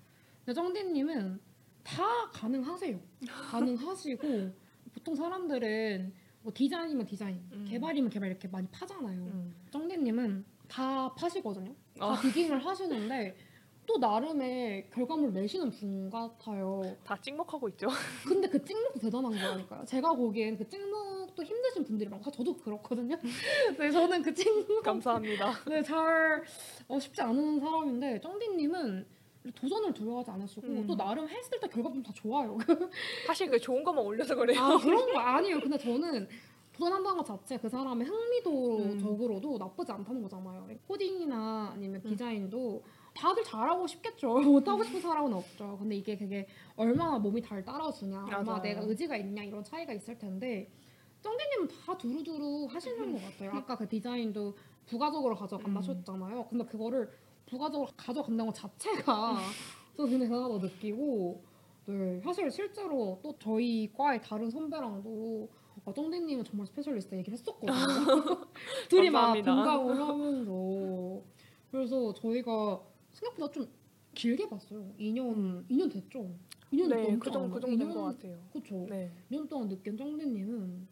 Speaker 1: 근데 쩡디님은 다 가능하세요. [laughs] 가능하시고 보통 사람들은 뭐 디자인이면 디자인,
Speaker 2: 음.
Speaker 1: 개발이면 개발 이렇게 많이 파잖아요.
Speaker 2: 음.
Speaker 1: 쩡디님은 다 파시거든요. 다
Speaker 2: 아.
Speaker 1: 디깅을 하시는데 또 나름의 결과물 내시는 분 같아요.
Speaker 2: 다 찍먹하고 있죠. [laughs]
Speaker 1: 근데 그 찍먹도 대단한 거라니까요. 제가 보기엔 그 찍먹도 힘드신 분들이 많고 저도 그렇거든요. [laughs] 네, 저는 그 찍먹
Speaker 2: 감사합니다. [laughs]
Speaker 1: 네, 잘 어, 쉽지 않은 사람인데 쩡디님은 도전을 두려워하지 않으시고
Speaker 2: 음.
Speaker 1: 또 나름 했을 때 결과물 다 좋아요.
Speaker 2: 사실 그 좋은 것만 올려서 그래요.
Speaker 1: 아 그런 거 아니에요. 근데 저는 도전한다는 것 자체 그 사람의 흥미도적으로도 나쁘지 않다는 거잖아요. 코딩이나 아니면
Speaker 2: 음.
Speaker 1: 디자인도 다들 잘하고 싶겠죠. 못하고 싶은 사람은 없죠. 근데 이게 그게 얼마나 몸이 달 따라주냐, 얼마나. 내가 의지가 있냐 이런 차이가 있을 텐데 쩡디님은 다 두루두루 하시는 것 같아요. 아까 그 디자인도 부가적으로 가져간다
Speaker 2: 음.
Speaker 1: 하셨잖아요. 근데 그거를 부가적으로 가져간다는 것 자체가 저 굉장히 대단하다고 느끼고 네, 사실 실제로 또 저희 과의 다른 선배랑도 아까 쩡디님은 정말 specialist 얘기를 했었거든요. [laughs] [laughs] 둘이 막. 공감을 하면서 그래서 저희가 생각보다 좀 길게 봤어요. 2년 2년 됐죠. 2년
Speaker 2: 네, 그 정도 그? 정도 된
Speaker 1: 2년
Speaker 2: 것 같아요.
Speaker 1: 그렇죠.
Speaker 2: 네.
Speaker 1: 2년 동안 느낀 쩡디님은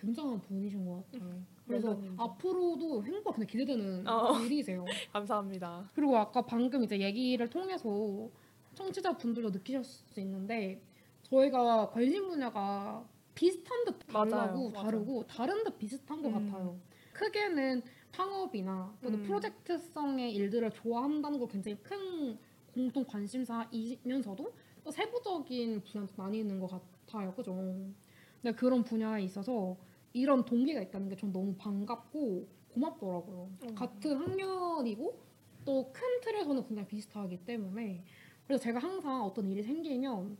Speaker 1: 굉장한 분이신 것 같아요. 그래서
Speaker 2: 멜로님도.
Speaker 1: 앞으로도 행보가 굉장히 기대되는
Speaker 2: 어.
Speaker 1: 일이세요. [laughs]
Speaker 2: 감사합니다.
Speaker 1: 그리고 아까 방금 이제 얘기를 통해서 청취자분들도 느끼실 수 있는데 저희가 관심 분야가 비슷한 듯
Speaker 2: 맞아요,
Speaker 1: 다르고
Speaker 2: 맞아요.
Speaker 1: 다르고 다른 듯 비슷한 것
Speaker 2: 음.
Speaker 1: 같아요. 크게는 창업이나 또는
Speaker 2: 음.
Speaker 1: 프로젝트성의 일들을 좋아한다는 거 굉장히 큰 공통 관심사이면서도 또 세부적인 분야도 많이 있는 것 같아요. 그죠? 근데 그런 분야에 있어서 이런 동기가 있다는 게 전 너무 반갑고 고맙더라고요.
Speaker 2: 음.
Speaker 1: 같은 학년이고 또 큰 틀에서는 굉장히 비슷하기 때문에 그래서 제가 항상 어떤 일이 생기면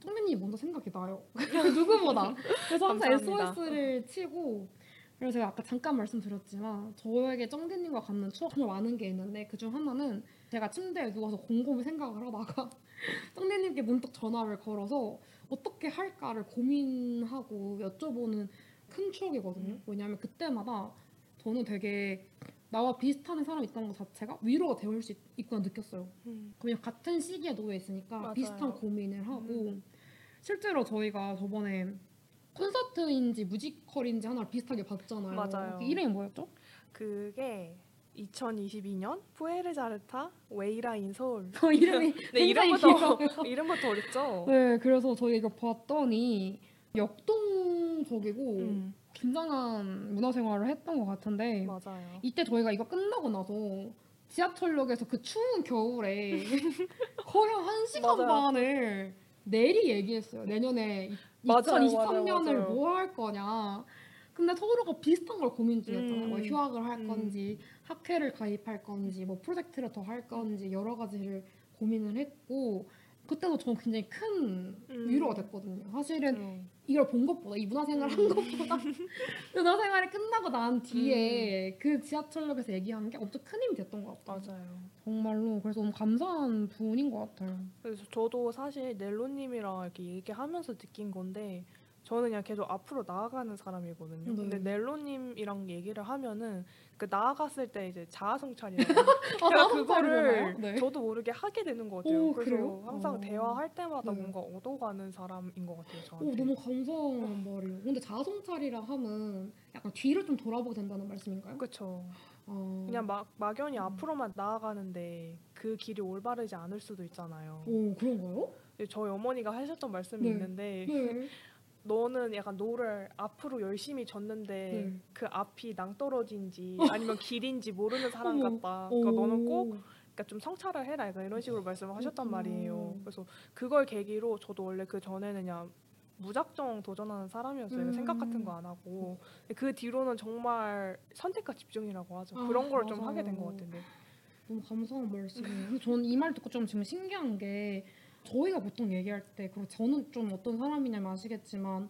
Speaker 1: 선배님이 먼저 생각이 나요. [laughs] [laughs] 누구보다. 그래서 항상. SOS를 치고 그래서 제가 아까 잠깐 말씀드렸지만 저에게 쩡디님과 갖는 추억 정말 많은 게 있는데 그중 하나는 제가 침대에 누워서 곰곰이 생각을 하다가 [laughs] 쩡디님께 문득 전화를 걸어서 어떻게 할까를 고민하고 여쭤보는 큰 추억이거든요. 왜냐하면 그때마다 저는 되게 나와 비슷한 사람이 있다는 것 자체가 위로가 되올 수 있- 있구나 느꼈어요.
Speaker 2: 음.
Speaker 1: 그냥 같은 시기에 놓여 있으니까
Speaker 2: 맞아요.
Speaker 1: 비슷한 고민을 하고
Speaker 2: 음.
Speaker 1: 실제로 저희가 저번에 콘서트인지 뮤지컬인지 하나를 비슷하게 봤잖아요.
Speaker 2: 맞아요.
Speaker 1: 그 이름이 뭐였죠?
Speaker 2: 그게 2022년 푸에르자 부르타 웨이라 인 서울.
Speaker 1: 그 이름이 [laughs]
Speaker 2: 네, 이름부터. [laughs] 이름부터 어렵죠.
Speaker 1: 네, 그래서 저희 이거 봤더니 역동적이고
Speaker 2: 음,
Speaker 1: 굉장한 문화생활을 했던 것 같은데
Speaker 2: 맞아요.
Speaker 1: 이때 저희가 이거 끝나고 나서 지하철역에서 그 추운 겨울에 [laughs] 거의 한 시간. 반을 내리 얘기했어요. 내년에
Speaker 2: 맞아요,
Speaker 1: 2023년을
Speaker 2: 맞아요, 맞아요.
Speaker 1: 뭐할 거냐. 근데 서로가 비슷한 걸 고민 중이었잖아요.
Speaker 2: 음.
Speaker 1: 뭐 휴학을 할
Speaker 2: 음.
Speaker 1: 건지, 학회를 가입할 건지, 뭐 프로젝트를 더 할 건지 여러 가지를 고민을 했고 그때도 저는 굉장히 큰
Speaker 2: 음.
Speaker 1: 위로가 됐거든요. 사실은
Speaker 2: 음,
Speaker 1: 이걸 본 것보다 이 문화생활 한 것보다 [laughs] 문화생활이 끝나고 난 뒤에 그 지하철역에서 얘기한 게 엄청 큰 힘이 됐던 것 같아요.
Speaker 2: 맞아요.
Speaker 1: 정말로 그래서 너무 감사한 분인 것 같아요.
Speaker 2: 그래서 저도 사실 넬로님이랑 이렇게 얘기하면서 느낀 건데 저는 그냥 계속 앞으로 나아가는 사람이거든요.
Speaker 1: 네.
Speaker 2: 근데 넬로님이랑 얘기를 하면은 그 나아갔을 때 이제 자아성찰이라고 [laughs]
Speaker 1: 아,
Speaker 2: 그거를?
Speaker 1: 네.
Speaker 2: 저도 모르게 하게 되는 것 같아요.
Speaker 1: 오,
Speaker 2: 그래서
Speaker 1: 그래요?
Speaker 2: 항상
Speaker 1: 어.
Speaker 2: 대화할 때마다
Speaker 1: 네.
Speaker 2: 뭔가 얻어가는 사람인 것 같아요. 저한테.
Speaker 1: 오, 너무 감사한 말이에요. 근데 자아성찰이라 하면 약간 뒤를 좀 돌아보게 된다는 말씀인가요?
Speaker 2: 그렇죠.
Speaker 1: 어.
Speaker 2: 그냥 막 막연히
Speaker 1: 음.
Speaker 2: 앞으로만 나아가는데 그 길이 올바르지 않을 수도 있잖아요.
Speaker 1: 오, 그런가요?
Speaker 2: 저희 어머니가 하셨던 말씀이
Speaker 1: 네.
Speaker 2: 있는데
Speaker 1: 네.
Speaker 2: 너는 약간 노를 앞으로 열심히 젓는데
Speaker 1: 네.
Speaker 2: 그 앞이 낭떠러진지 [laughs] 아니면 길인지 모르는 사람. 같다. 그러니까 너는 꼭
Speaker 1: 오.
Speaker 2: 그러니까 좀 성찰을 해라. 약간 이런 식으로 말씀을 하셨단
Speaker 1: 그렇구나.
Speaker 2: 말이에요. 그래서 그걸 계기로 저도 원래 그 전에는 그냥 무작정 도전하는 사람이었어요.
Speaker 1: 음.
Speaker 2: 생각 같은 거 안 하고 그 뒤로는 정말 선택과 집중이라고 하죠.
Speaker 1: 아,
Speaker 2: 그런 걸 좀. 하게 된 것 같은데.
Speaker 1: 너무 감사한 말씀이에요. 저는 이 말 듣고 좀 지금 신기한 게 저희가 보통 얘기할 때 그리고 저는 좀 어떤 사람이냐면 아시겠지만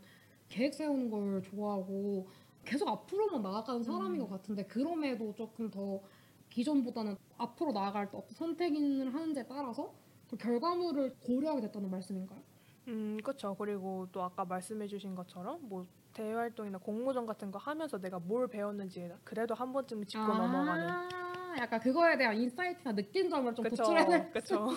Speaker 1: 계획 세우는 걸 좋아하고 계속 앞으로만 나아가는 사람인
Speaker 2: 음.
Speaker 1: 것 같은데 그럼에도 조금 더 기존보다는 앞으로 나아갈 때 어떤 선택을 하는지에 따라서 그 결과물을 고려하게 됐다는 말씀인가요?
Speaker 2: 음, 그렇죠. 그리고 또 아까 말씀해주신 것처럼 뭐 대외 활동이나 공모전 같은 거 하면서 내가 뭘 배웠는지 그래도 한 번쯤 짚고 넘어가는.
Speaker 1: 약간 그거에 대한 insight나 느낀 점을 좀
Speaker 2: 그쵸,
Speaker 1: 도출해낼
Speaker 2: 그쵸.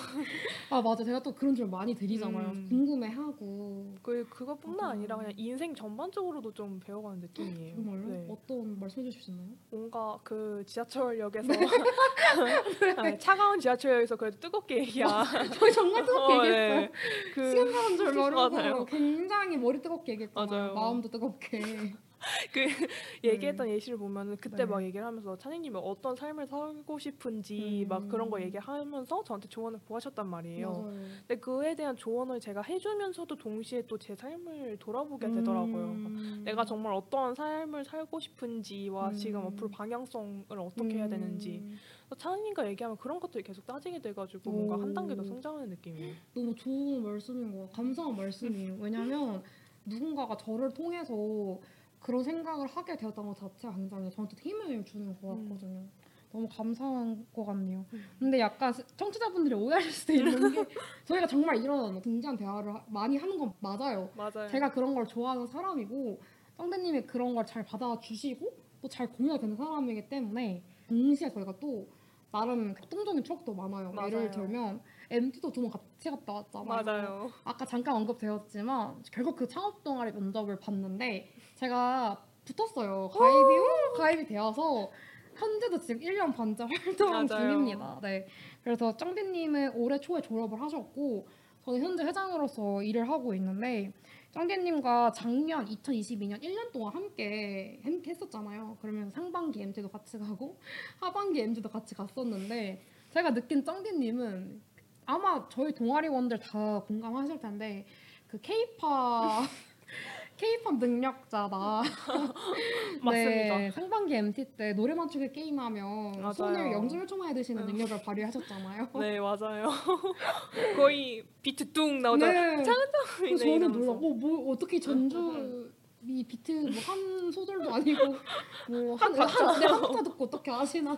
Speaker 1: 아 맞아 제가 또 그런 걸 많이 드리잖아요
Speaker 2: 음.
Speaker 1: 궁금해하고
Speaker 2: 그 그것뿐만
Speaker 1: 맞아요.
Speaker 2: 아니라 그냥 인생 전반적으로도 좀 배워가는 느낌이에요.
Speaker 1: 정말요?
Speaker 2: 네.
Speaker 1: 어떤 말씀해 주실 수 있나요?
Speaker 2: 뭔가 그 지하철역에서
Speaker 1: 네. [laughs]
Speaker 2: 아니, 차가운 지하철역에서 그래도 뜨겁게 얘기야.
Speaker 1: 저희 정말 뜨겁게
Speaker 2: 어,
Speaker 1: 얘기했어요
Speaker 2: 네. 그
Speaker 1: 시간 가는 줄 모르고. 굉장히 머리 뜨겁게 얘기했잖아요
Speaker 2: 맞아요.
Speaker 1: 마음도 뜨겁게 [laughs]
Speaker 2: 그 얘기했던 예시를 보면은 그때
Speaker 1: 네.
Speaker 2: 막 얘기를 하면서 찬이님이 어떤 삶을 살고 싶은지
Speaker 1: 음.
Speaker 2: 막 그런 거 얘기하면서 저한테 조언을 구하셨단 말이에요.
Speaker 1: 맞아요
Speaker 2: 근데 그에 대한 조언을 제가 해주면서도 동시에 또 제 삶을 돌아보게 되더라고요.
Speaker 1: 음.
Speaker 2: 내가 정말 어떤 삶을 살고 싶은지와
Speaker 1: 음.
Speaker 2: 지금 앞으로 방향성을 어떻게 해야 되는지
Speaker 1: 음.
Speaker 2: 찬이님과 얘기하면 그런 것들이 계속 따지게 돼가지고 뭔가 한 단계 더
Speaker 1: 오.
Speaker 2: 성장하는 느낌이에요.
Speaker 1: 너무 좋은 말씀인 것 같아요. 감사한 말씀이에요. 왜냐면 누군가가 저를 통해서 그런 생각을 하게 되었던 것 자체가 굉장히 저한테 힘을 주는 것 같거든요. 너무 감사한 것 같네요.
Speaker 2: 음.
Speaker 1: 근데 약간 스- 청취자분들이 오해하실 수도 있는 게 [laughs] 저희가 정말 이런 진지한 대화를 하- 많이 하는 건 맞아요.
Speaker 2: 맞아요.
Speaker 1: 제가 그런 걸 좋아하는 사람이고 짱대님이 그런 걸 잘 받아주시고 또 잘 공유가 되는 사람이기 때문에 동시에 저희가 또 나름 협동적인 추억도 많아요.
Speaker 2: 맞아요.
Speaker 1: 예를 들면 MT도 두 번 같이 갔다 왔잖아요.
Speaker 2: 맞아요.
Speaker 1: 아까 잠깐 언급되었지만 결국 그 창업 동아리 면접을 봤는데 제가 붙었어요. 가입이 오! 가입이 되어서 현재도 지금 1년 반째 활동. 중입니다. 네. 그래서 짱디님은 올해 초에 졸업을 하셨고 저는 현재 회장으로서 일을 하고 있는데 짱디님과 작년 2022년 1년 동안 함께 함께 했었잖아요. 그러면 상반기 MT도 같이 가고 하반기 MT도 같이 갔었는데 제가 느낀 짱디님은 아마 저희 동아리원들 다 공감하실 텐데 그 K-팝 [laughs] K-팝 능력자다. [laughs]
Speaker 2: 맞습니다.
Speaker 1: 네, 상반기 MT 때 노래 맞추기 게임하면
Speaker 2: 맞아요.
Speaker 1: 손을 0.1초 만에 드시는
Speaker 2: 음.
Speaker 1: 능력을 발휘하셨잖아요. [laughs]
Speaker 2: 네 맞아요. [laughs] 거의 비트 뚱 나오잖아요.
Speaker 1: 네. 그래서 저는. 놀라. 어, 뭐 어떻게 전주 이 비트 뭐 한 소절도 아니고 뭐한
Speaker 2: 박자.
Speaker 1: 네, 한 박자 듣고 어떻게 아시나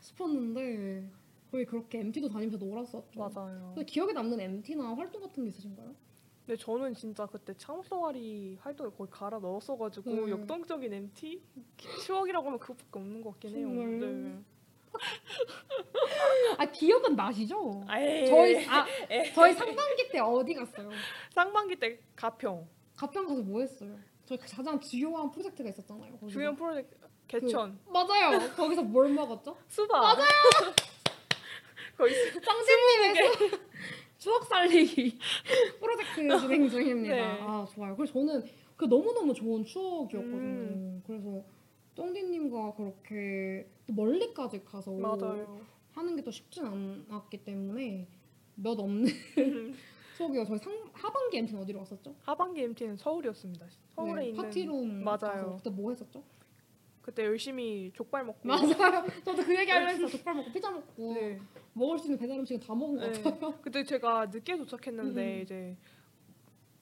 Speaker 1: 싶었는데 거의 그렇게 MT도 다니면서 놀았었죠.
Speaker 2: 맞아요.
Speaker 1: 기억에 남는 MT나 활동 같은 게 있으신가요?
Speaker 2: 근데 저는 진짜 그때 창업 동아리 활동을 거의 갈아 넣었어가지고
Speaker 1: 네.
Speaker 2: 역동적인 MT 추억이라고 하면 그것밖에 없는 것 같긴 해요.
Speaker 1: 정말요?
Speaker 2: 네. [laughs]
Speaker 1: 아 기억은 나시죠?
Speaker 2: 에이,
Speaker 1: 저희 아 저희 상반기 때 어디 갔어요?
Speaker 2: 상반기 때 가평
Speaker 1: 가평 가서 뭐 했어요? 저희 가장 주요한 프로젝트가 있었잖아요. 거기서.
Speaker 2: 주연 프로젝트 개천
Speaker 1: 맞아요. 거기서 뭘 먹었죠?
Speaker 2: 수박 맞아요. [laughs] 수-
Speaker 1: 짱진님의 추억 살리기 [laughs] 프로젝트 진행 중입니다.
Speaker 2: 네.
Speaker 1: 아 좋아요. 그래서 저는 그 너무 너무 좋은 추억이었거든요.
Speaker 2: 음.
Speaker 1: 그래서 쫑디님과 그렇게 또 멀리까지 가서
Speaker 2: 맞아요.
Speaker 1: 하는 게 또 쉽진 않았기 때문에 몇 없는 [laughs] 추억이요. 저희 상, 하반기 MT는 어디로 갔었죠?
Speaker 2: 하반기 MT는 서울이었습니다. 서울에
Speaker 1: 네,
Speaker 2: 있는
Speaker 1: 파티룸
Speaker 2: 맞아요.
Speaker 1: 가서 그때 뭐 했었죠?
Speaker 2: 그때 열심히 족발 먹고 [laughs]
Speaker 1: 맞아요. 저도 그 얘기 하려 했어요. 족발 먹고 피자 먹고
Speaker 2: 네.
Speaker 1: 먹을 수 있는 배달 음식은 다 먹은 것
Speaker 2: 네.
Speaker 1: 같아요.
Speaker 2: 그때 제가 늦게 도착했는데
Speaker 1: 음.
Speaker 2: 이제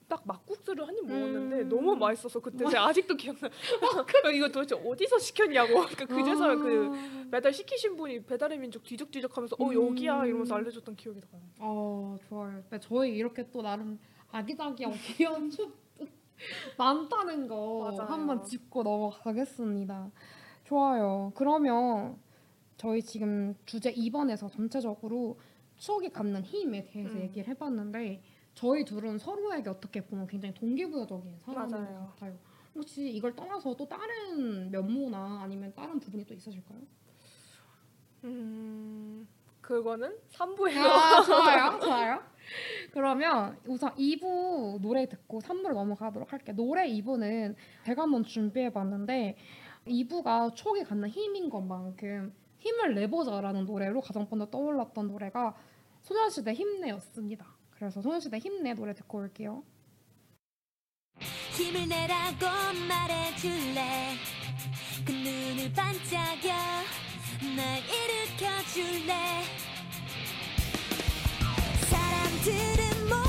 Speaker 2: 딱 막국수를 한 입 먹었는데
Speaker 1: 음.
Speaker 2: 너무 맛있어서 그때 제가 아직도 기억나. [laughs] 이거 도대체 어디서 시켰냐고. 그러니까 그제서야
Speaker 1: 아.
Speaker 2: 그 배달 시키신 분이 배달의 민족 뒤적뒤적하면서 어
Speaker 1: 음.
Speaker 2: 여기야 이러면서 알려줬던 기억이 나요.
Speaker 1: 어 좋아요. 네, 저희 이렇게 또 나름 아기자기하고 [laughs] 귀여운 추억도 [laughs] 많다는 거
Speaker 2: 맞아요.
Speaker 1: 한번 짚고 넘어가겠습니다. 좋아요. 그러면 저희 지금 주제 2번에서 전체적으로 추억이 갖는 힘에 대해서
Speaker 2: 음.
Speaker 1: 얘기를 해봤는데 저희 둘은 서로에게 어떻게 보면 굉장히 동기부여적인 사람인. 것 같아요. 혹시 이걸 떠나서 또 다른 면모나 아니면 다른 부분이 또 있으실까요?
Speaker 2: 음 그거는 3부에서
Speaker 1: 아, 좋아요, [laughs] 좋아요. 그러면 우선 2부 노래 듣고 3부로 넘어가도록 할게요. 노래 2부는 제가 한번 준비해 봤는데 2부가 추억이 갖는 힘인 것만큼 힘을 내보자라는 노래로 가장 먼저 떠올랐던 노래가 소녀시대 힘내였습니다. 그래서 소녀시대 힘내 노래 듣고 올게요.
Speaker 3: 힘을 내라고 말해줄래 그 눈을 반짝여 날 일으켜줄래? 사람들은 모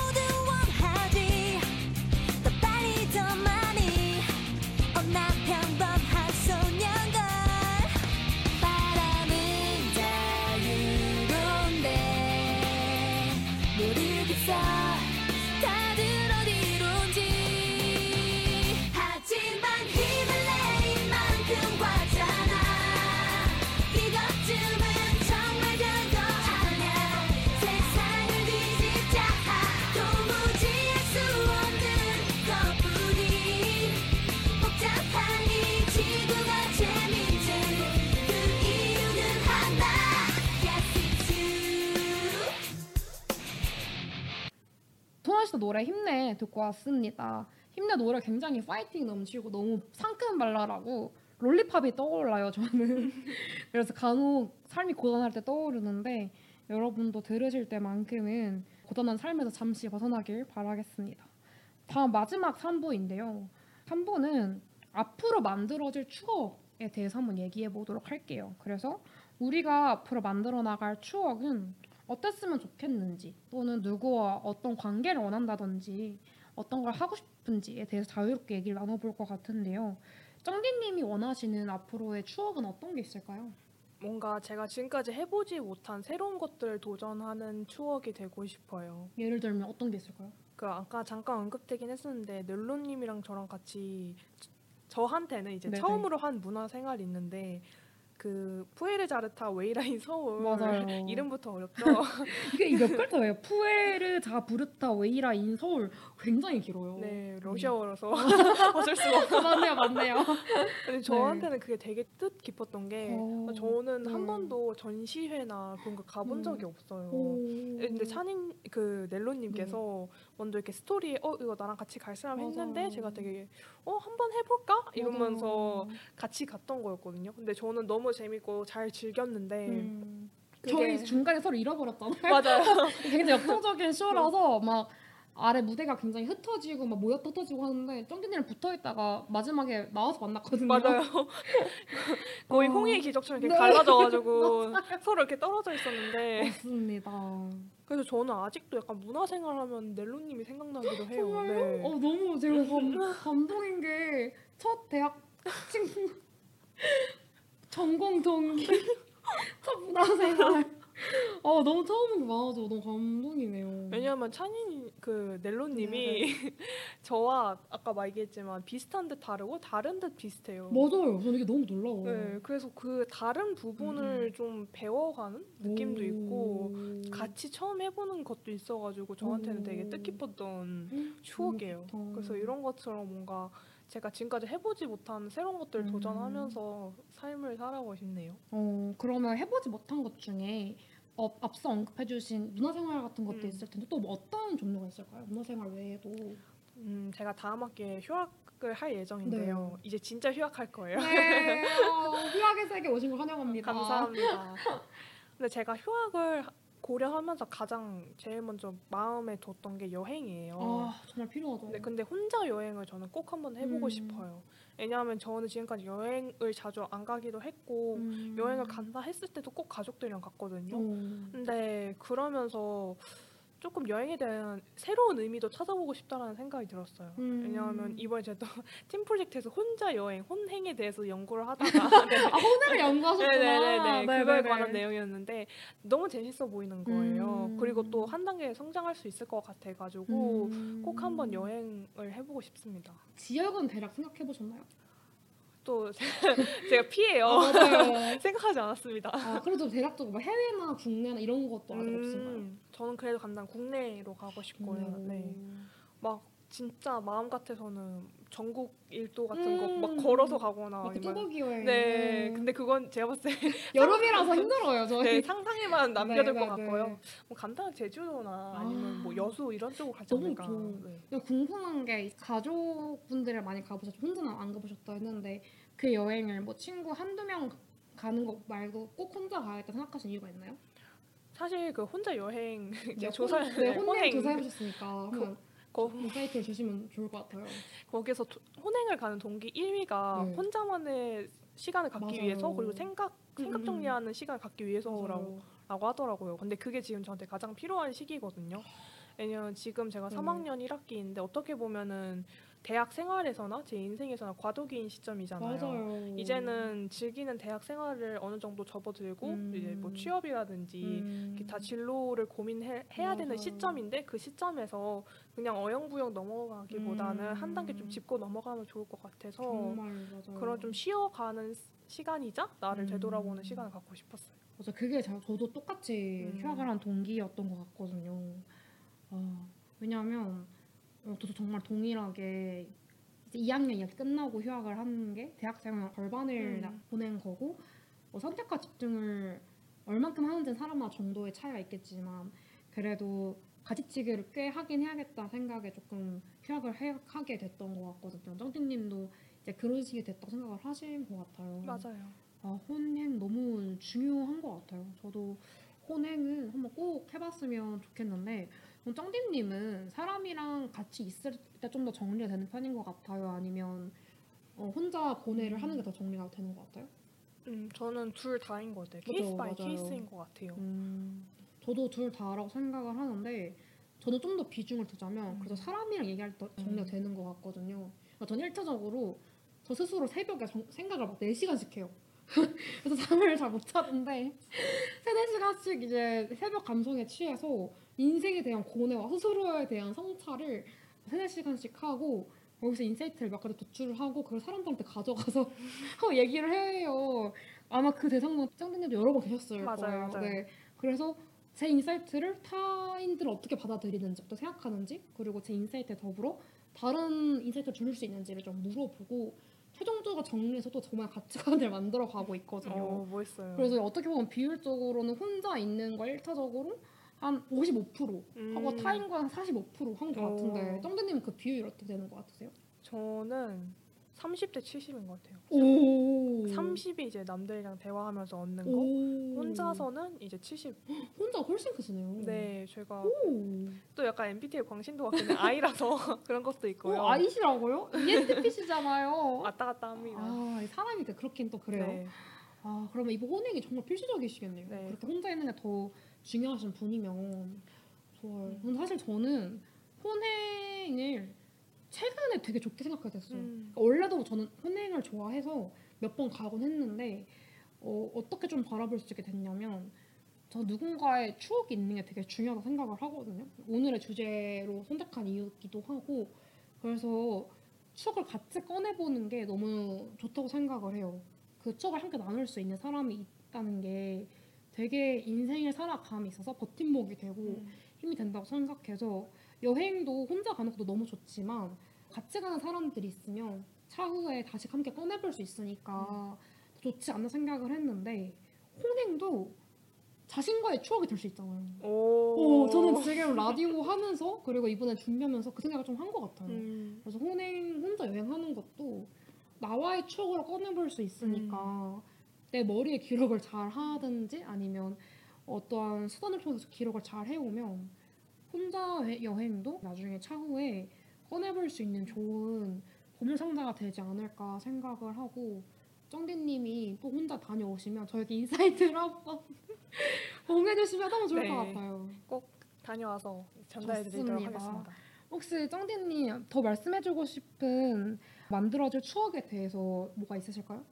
Speaker 1: 소녀시대 노래 힘내 듣고 왔습니다. 힘내 노래 굉장히 파이팅 넘치고 너무 상큼 발랄하고 롤리팝이 떠올라요 저는. [laughs] 그래서 간혹 삶이 고단할 때 떠오르는데 여러분도 들으실 때만큼은 고단한 삶에서 잠시 벗어나길 바라겠습니다. 다음 마지막 3부인데요. 3부는 앞으로 만들어질 추억에 대해서 한번 얘기해 보도록 할게요. 그래서 우리가 앞으로 만들어 나갈 추억은 어땠으면 좋겠는지 또는 누구와 어떤 관계를 원한다든지 어떤 걸 하고 싶은지에 대해서 자유롭게 얘기를 나눠볼 것 같은데요. 쩡디님이 원하시는 앞으로의 추억은 어떤 게 있을까요?
Speaker 2: 뭔가 제가 지금까지 해보지 못한 새로운 것들을 도전하는 추억이 되고 싶어요.
Speaker 1: 예를 들면 어떤 게 있을까요?
Speaker 2: 그 아까 잠깐 언급되긴 했었는데 넬로님이랑 저랑 같이 저- 저한테는 이제
Speaker 1: 네네.
Speaker 2: 처음으로 한 문화 생활이 있는데 그 푸에르자 부르타 웨이라 인 서울
Speaker 1: 맞아요.
Speaker 2: 이름부터 어렵죠. [laughs]
Speaker 1: 이게 몇 글자예요? 푸에르 자부르타 웨이라 인 서울 굉장히 길어요.
Speaker 2: 네 러시아어라서 [laughs] 어쩔 수가 없어.
Speaker 1: 맞네요, 맞네요.
Speaker 2: 근데 저한테는 그게 되게 뜻 깊었던 게
Speaker 1: 어,
Speaker 2: 저는
Speaker 1: 네.
Speaker 2: 한 번도 전시회나 그런 거 가본
Speaker 1: 음.
Speaker 2: 적이 없어요.
Speaker 1: 오.
Speaker 2: 근데 찬인 그 넬로님께서 먼저 이렇게 스토리에 어 이거 나랑 같이 갈 사람
Speaker 1: 맞아.
Speaker 2: 했는데 제가 되게 어 한번 해볼까 이러면서
Speaker 1: 맞아요.
Speaker 2: 같이 갔던 거였거든요. 근데 저는 너무 재밌고 잘 즐겼는데
Speaker 1: 음. 저희 중간에 서로 잃어버렸잖아요. [laughs] [laughs]
Speaker 2: 맞아요.
Speaker 1: 굉장히 역동적인 쇼라서 막 아래 무대가 굉장히 흩어지고 막 모였다 흩어지고 하는데 쩡디님이랑 붙어 있다가 마지막에 나와서 만났거든요.
Speaker 2: 맞아요. [laughs] 거의
Speaker 1: 어.
Speaker 2: 홍해의 기적처럼 이렇게
Speaker 1: 네.
Speaker 2: 갈라져가지고 서로 이렇게 떨어져 있었는데
Speaker 1: 맞습니다.
Speaker 2: 그래서 저는 아직도 약간 문화생활 하면 넬로님이 생각나기도 해요.
Speaker 1: 정말요?
Speaker 2: 네.
Speaker 1: 어 너무 제가 감, 감동인 게 첫 대학 친구 전공 동기 [laughs] 첫 문화생활. 어 너무 처음 본게 많아서 너무 감동이네요.
Speaker 2: 왜냐하면 찬인 그 넬로님이
Speaker 1: 네, [laughs]
Speaker 2: 저와 아까 말 얘기했지만 비슷한 듯 다르고 다른 듯 비슷해요.
Speaker 1: 맞아요. 저는 이게 너무 놀라워.
Speaker 2: 네, 그래서 그 다른 부분을
Speaker 1: 음.
Speaker 2: 좀 배워가는 느낌도
Speaker 1: 오.
Speaker 2: 있고 같이 처음 해보는 것도 있어가지고 저한테는 되게
Speaker 1: 오.
Speaker 2: 뜻깊었던 추억이에요.
Speaker 1: 좋다.
Speaker 2: 그래서 이런 것처럼 뭔가 제가 지금까지 해보지 못한 새로운 것들을
Speaker 1: 음.
Speaker 2: 도전하면서 삶을 살아가고 싶네요.
Speaker 1: 어 그러면 해보지 못한 것 중에 어, 앞서 언급해주신 문화생활 같은 것도
Speaker 2: 음.
Speaker 1: 있을 텐데 또 뭐 어떤 종류가 있을까요? 문화생활 외에도.
Speaker 2: 음, 제가 다음 학기에 휴학을 할 예정인데요. 이제 진짜 휴학할 거예요.
Speaker 1: 네, [laughs] 어, 휴학의 세계 오신 걸 환영합니다.
Speaker 2: 감사합니다. [laughs] 근데 제가 휴학을 고려하면서 가장 제일 먼저 마음에 뒀던 게 여행이에요.
Speaker 1: 아 정말 필요하죠.
Speaker 2: 네, 근데 혼자 여행을 저는 꼭 한번 해보고
Speaker 1: 음.
Speaker 2: 싶어요. 왜냐하면 저는 지금까지 여행을 자주 안 가기도 했고
Speaker 1: 음.
Speaker 2: 여행을 간다 했을 때도 꼭 가족들이랑 갔거든요.
Speaker 1: 어.
Speaker 2: 근데 그러면서 조금 여행에 대한 새로운 의미도 찾아보고 싶다라는 생각이 들었어요.
Speaker 1: 음.
Speaker 2: 왜냐하면 이번에 제가 또 [laughs] 팀 프로젝트에서 혼자 여행, 혼행에 대해서 연구를 하다가 [laughs] 네.
Speaker 1: 아 혼을 연구하셨구나.
Speaker 2: 네네네 그거에
Speaker 1: 네네네.
Speaker 2: 관한 내용이었는데 너무 재밌어 보이는 거예요.
Speaker 1: 음.
Speaker 2: 그리고 또 한 단계 성장할 수 있을 것 같아가지고
Speaker 1: 음.
Speaker 2: 꼭 한번 여행을 해보고 싶습니다.
Speaker 1: 지역은 대략 생각해 보셨나요?
Speaker 2: 또 [laughs] 제가 피해요.
Speaker 1: 아. [laughs]
Speaker 2: 생각하지 않았습니다.
Speaker 1: 아 그래도 대략적으로 뭐 해외나 국내나 이런 것도 아직 없을까요?
Speaker 2: 음, 저는 그래도 간단 국내로 가고 싶고요.
Speaker 1: 음.
Speaker 2: 네. 막 진짜 마음 같아서는 전국 일도 같은 거막
Speaker 1: 음.
Speaker 2: 걸어서 가거나
Speaker 1: 뚜벅이 여행.
Speaker 2: 네, 근데 그건 제가 봤을 때 [laughs]
Speaker 1: 여름이라서 힘들어요 저희.
Speaker 2: 네, 상상에만 남겨둘
Speaker 1: 네,
Speaker 2: 것
Speaker 1: 네,
Speaker 2: 같고요.
Speaker 1: 네.
Speaker 2: 뭐 간단하게 제주도나
Speaker 1: 아.
Speaker 2: 아니면 뭐 여수 이런 쪽으로 가지 않을까. 네.
Speaker 1: 궁금한 게 가족분들을 많이 가보셨죠? 혼자는 안 가보셨다 했는데 그 여행을 뭐 친구 한두 명 가는 거 말고 꼭 혼자 가야겠다 생각하신 이유가 있나요?
Speaker 2: 사실 그 혼자 여행
Speaker 1: 네,
Speaker 2: 조사
Speaker 1: 혼- 네, 혼행 조사해보셨으니까
Speaker 2: 그- 거,
Speaker 1: insight를 주시면 좋을 것 같아요.
Speaker 2: 거기서 도- 혼행을 가는 동기 1위가
Speaker 1: 네.
Speaker 2: 혼자만의 시간을 갖기
Speaker 1: 맞아요.
Speaker 2: 위해서 그리고 생각 생각
Speaker 1: 음, 음.
Speaker 2: 정리하는 시간을 갖기 위해서라고
Speaker 1: 맞아요.
Speaker 2: 라고 하더라고요. 근데 그게 지금 저한테 가장 필요한 시기거든요. 왜냐면 지금 제가
Speaker 1: 네.
Speaker 2: 3학년 1학기인데 어떻게 보면은 대학 생활에서나 제 인생에서나 과도기인 시점이잖아요.
Speaker 1: 맞아요.
Speaker 2: 이제는 즐기는 대학 생활을 어느 정도 접어들고
Speaker 1: 음.
Speaker 2: 이제 뭐 취업이라든지
Speaker 1: 음.
Speaker 2: 다 진로를 고민해야 되는
Speaker 1: 맞아요.
Speaker 2: 시점인데 그 시점에서 그냥 어영부영 넘어가기보다는
Speaker 1: 음.
Speaker 2: 한 단계 좀 짚고 넘어가면 좋을 것 같아서. 그런 좀 쉬어가는 시- 시간이자 나를
Speaker 1: 음.
Speaker 2: 되돌아보는 시간을 갖고 싶었어요.
Speaker 1: 맞아 그게 저, 저도 똑같이
Speaker 2: 음.
Speaker 1: 휴학을 한 동기였던 것 같거든요. 아, 왜냐하면 어, 저도 정말 동일하게 이제 2학년 이렇게 끝나고 휴학을 하는 게 대학생활 절반을
Speaker 2: 음.
Speaker 1: 나- 보낸 거고 뭐 선택과 집중을 얼만큼 하는지는 사람마다 정도의 차이가 있겠지만 그래도 가지치기를 꽤 하긴 해야겠다 생각에 조금 휴학을 해, 하게 됐던 것 같거든요. 정띠님도 이제 그런 식이 됐다고 생각을 하신 것 같아요.
Speaker 2: 맞아요.
Speaker 1: 아, 혼행 너무 중요한 것 같아요. 저도 혼행은 한번 꼭 해봤으면 좋겠는데 그럼 쩡디님은 사람이랑 같이 있을 때 좀 더 정리가 되는 편인 것 같아요? 아니면 어, 혼자 고뇌를 하는 게 더 정리가 되는 것 같아요?
Speaker 2: 음, 저는 둘 다인 것 같아요. case by
Speaker 1: 맞아요.
Speaker 2: case인 것 같아요.
Speaker 1: 음, 저도 둘 다라고 생각을 하는데 저는 좀 더 비중을 두자면
Speaker 2: 음.
Speaker 1: 그래서 사람이랑 얘기할 때 정리가
Speaker 2: 음.
Speaker 1: 되는 것 같거든요. 그러니까 저는 1차적으로 저 스스로 새벽에 정- 생각을 막 4시간씩 해요. [laughs] 그래서 잠을 잘 못 자는데 [laughs] 3, 4시간씩 이제 새벽 감성에 취해서 인생에 대한 고뇌와 스스로에 대한 성찰을 3, 4시간씩 하고 거기서 insight를 몇 가지 도출을 하고 그걸 사람들한테 가져가서 [laughs] 얘기를 해요. 아마 그 대상은 짱짱님도 여러 번 계셨을
Speaker 2: 맞아요,
Speaker 1: 거예요.
Speaker 2: 맞아요.
Speaker 1: 네. 그래서 제 insight를 타인들은 어떻게 받아들이는지 또 생각하는지 그리고 제 insight에 더불어 다른 insight를 줄일 수 있는지를 좀 물어보고 최종적으로 정리해서 또 정말 가치관을 [laughs] 만들어 가고 있거든요.
Speaker 2: 어, 멋있어요.
Speaker 1: 그래서 어떻게 보면 비율적으로는 혼자 있는 거 1차적으로 한 55% 하고
Speaker 2: 음,
Speaker 1: 타인과 한 45%한 것 같은데
Speaker 2: 오.
Speaker 1: 쩡디님은 그 비율이 어떻게 되는 것 같으세요?
Speaker 2: 저는 30 대 70인 것 같아요.
Speaker 1: 오
Speaker 2: 30이 이제 남들이랑 대화하면서 얻는 거.
Speaker 1: 오.
Speaker 2: 혼자서는 이제 70. [gasps]
Speaker 1: 혼자 훨씬 크시네요.
Speaker 2: 네, 제가
Speaker 1: 오.
Speaker 2: 또 약간 MBTI 광신도가 그냥 [laughs] 아이라서 [laughs] 그런 것도 있고요.
Speaker 1: 어, 아이시라고요? ENTP시잖아요. [laughs]
Speaker 2: 왔다 갔다 합니다.
Speaker 1: 아, 이 사람이 그- 그렇긴 또 그래요.
Speaker 2: 네.
Speaker 1: 아, 그러면 이번 혼행이 정말 필수적이시겠네요.
Speaker 2: 네.
Speaker 1: 그렇게 혼자 있는 게 더 중요하신 분이면 좋아요.
Speaker 2: 음.
Speaker 1: 근데 사실 저는 혼행을 최근에 되게 좋게 생각하게 됐어요.
Speaker 2: 음.
Speaker 1: 원래도 저는 혼행을 좋아해서 몇 번 가곤 했는데 어, 어떻게 좀 바라볼 수 있게 됐냐면 저 누군가의 추억이 있는 게 되게 중요하다고 생각을 하거든요. 오늘의 주제로 선택한 이유기도 하고 그래서 추억을 같이 꺼내보는 게 너무 좋다고 생각을 해요. 그 추억을 함께 나눌 수 있는 사람이 있다는 게 되게 인생을 살아감에 있어서 버팀목이 되고
Speaker 2: 음.
Speaker 1: 힘이 된다고 생각해서 여행도 혼자 가는 것도 너무 좋지만 같이 가는 사람들이 있으면 차후에 다시 함께 꺼내볼 수 있으니까 좋지 않나 생각을 했는데 혼행도 자신과의 추억이 될 수 있잖아요.
Speaker 2: 오.
Speaker 1: 오, 저는 지금 라디오 하면서 그리고 이번에 준비하면서 그 생각을 좀 한 것 같아요.
Speaker 2: 음.
Speaker 1: 그래서 혼행 혼자 여행하는 것도 나와의 추억을 꺼내볼 수 있으니까 내 머리에 기록을 잘 하든지 아니면 어떠한 수단을 통해서 기록을 잘 해오면 혼자 여- 여행도 나중에 차후에 꺼내볼 수 있는 좋은 보물상자가 되지 않을까 생각을 하고 쩡디님이 또 혼자 다녀오시면 저에게 insight를 [laughs] 한번 공유해주시면 너무 좋을
Speaker 2: 네.
Speaker 1: 것 같아요.
Speaker 2: 다녀와서 전달해드리도록. 하겠습니다.
Speaker 1: 혹시 쩡디님 더 말씀해주고 싶은 만들어질 추억에 대해서 뭐가 있으실까요?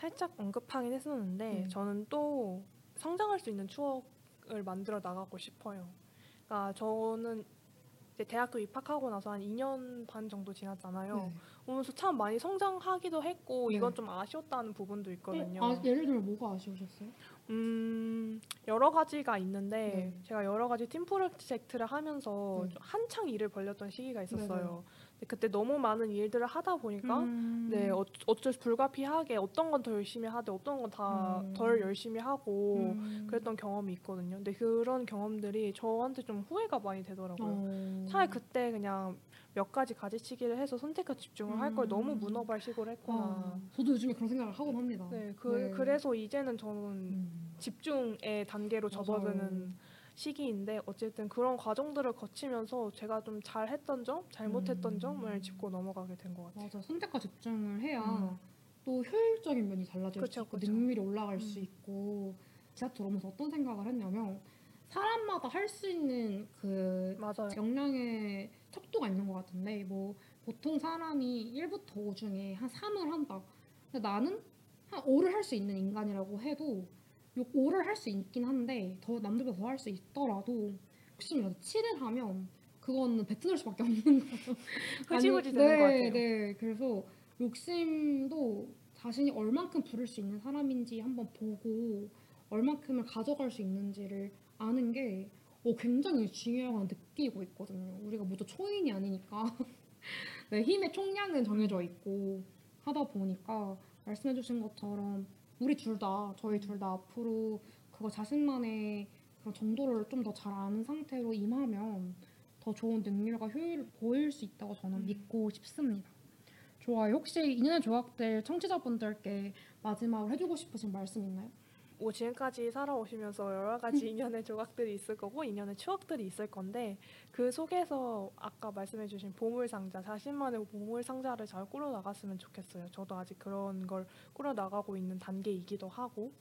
Speaker 2: 살짝 언급하긴 했었는데
Speaker 1: 네.
Speaker 2: 저는 또 성장할 수 있는 추억을 만들어 나가고 싶어요. 그러니까 저는 이제 대학교 입학하고 나서 한 2년 반 정도 지났잖아요. 그러면서 참 많이 성장하기도 했고
Speaker 1: 네.
Speaker 2: 이건 좀 아쉬웠다는 부분도 있거든요.
Speaker 1: 어, 아, 예를 들면 뭐가 아쉬우셨어요?
Speaker 2: 음 여러 가지가 있는데
Speaker 1: 네.
Speaker 2: 제가 여러 가지 팀 프로젝트를 하면서
Speaker 1: 네.
Speaker 2: 좀 한창 일을 벌렸던 시기가 있었어요. 그때 너무 많은 일들을 하다 보니까
Speaker 1: 음.
Speaker 2: 네 어, 어쩔 수 불가피하게 어떤 건 더 열심히 하되 어떤 건다
Speaker 1: 음.
Speaker 2: 덜 열심히 하고
Speaker 1: 음.
Speaker 2: 그랬던 경험이 있거든요. 근데 그런 경험들이 저한테 좀 후회가 많이 되더라고요.
Speaker 1: 어.
Speaker 2: 차라리 그때 그냥 몇 가지 가지치기를 해서 선택과 집중을 할걸
Speaker 1: 음.
Speaker 2: 너무 문어발식으로 했구나.
Speaker 1: 아, 저도 요즘에 그런 생각을 하곤 합니다.
Speaker 2: 네, 그,
Speaker 1: 네.
Speaker 2: 그래서 이제는 저는
Speaker 1: 음.
Speaker 2: 집중의 단계로. 접어드는 시기인데 어쨌든 그런 과정들을 거치면서 제가 좀 잘했던 점, 잘못했던
Speaker 1: 음.
Speaker 2: 점을 짚고 넘어가게 된 것 같아요.
Speaker 1: 맞아 선택과 집중을 해야
Speaker 2: 음.
Speaker 1: 또 효율적인 면이 달라질
Speaker 2: 그쵸,
Speaker 1: 수 있고
Speaker 2: 그쵸.
Speaker 1: 능률이 올라갈 수
Speaker 2: 음.
Speaker 1: 있고 제가 들어오면서 어떤 생각을 했냐면 사람마다 할 수 있는 그
Speaker 2: 맞아요.
Speaker 1: 역량의 척도가 있는 것 같은데 뭐 보통 사람이 1부터 5 중에 한 3을 한다. 근데 나는 한 5를 할 수 있는 인간이라고 해도 요 5를 할 수 있긴 한데 더 남들보다 더 할 수 있더라도 욕심이라도 7을 하면 그거는 뱉어낼 수밖에 없는 거죠.
Speaker 2: 흐지부지 되는
Speaker 1: 네,
Speaker 2: 것 같아요.
Speaker 1: 네, 그래서 욕심도 자신이 얼만큼 부릴 수 있는 사람인지 한번 보고 얼만큼을 가져갈 수 있는지를 아는 게 어, 굉장히 중요하다고 느끼고 있거든요. 우리가 모두 초인이 아니니까 [laughs] 네, 힘의 총량은 정해져 있고 하다 보니까 말씀해주신 것처럼 우리 둘 다 저희 둘 다 앞으로 그거 자신만의 그런 정도를 좀 더 잘 아는 상태로 임하면 더 좋은 능률과 효율을 보일 수 있다고 저는
Speaker 2: 음.
Speaker 1: 믿고 싶습니다. 좋아요. 혹시 2년의 조각들 청취자분들께 마지막으로 해주고 싶으신 말씀 있나요?
Speaker 2: 뭐 지금까지 살아오시면서 여러 가지 [laughs] 인연의 조각들이 있을 거고 인연의 추억들이 있을 건데 그 속에서 아까 말씀해주신 보물 상자 자신만의 보물 상자를 잘 꾸려 나갔으면 좋겠어요. 저도 아직 그런 걸 꾸려 나가고 있는 단계이기도 하고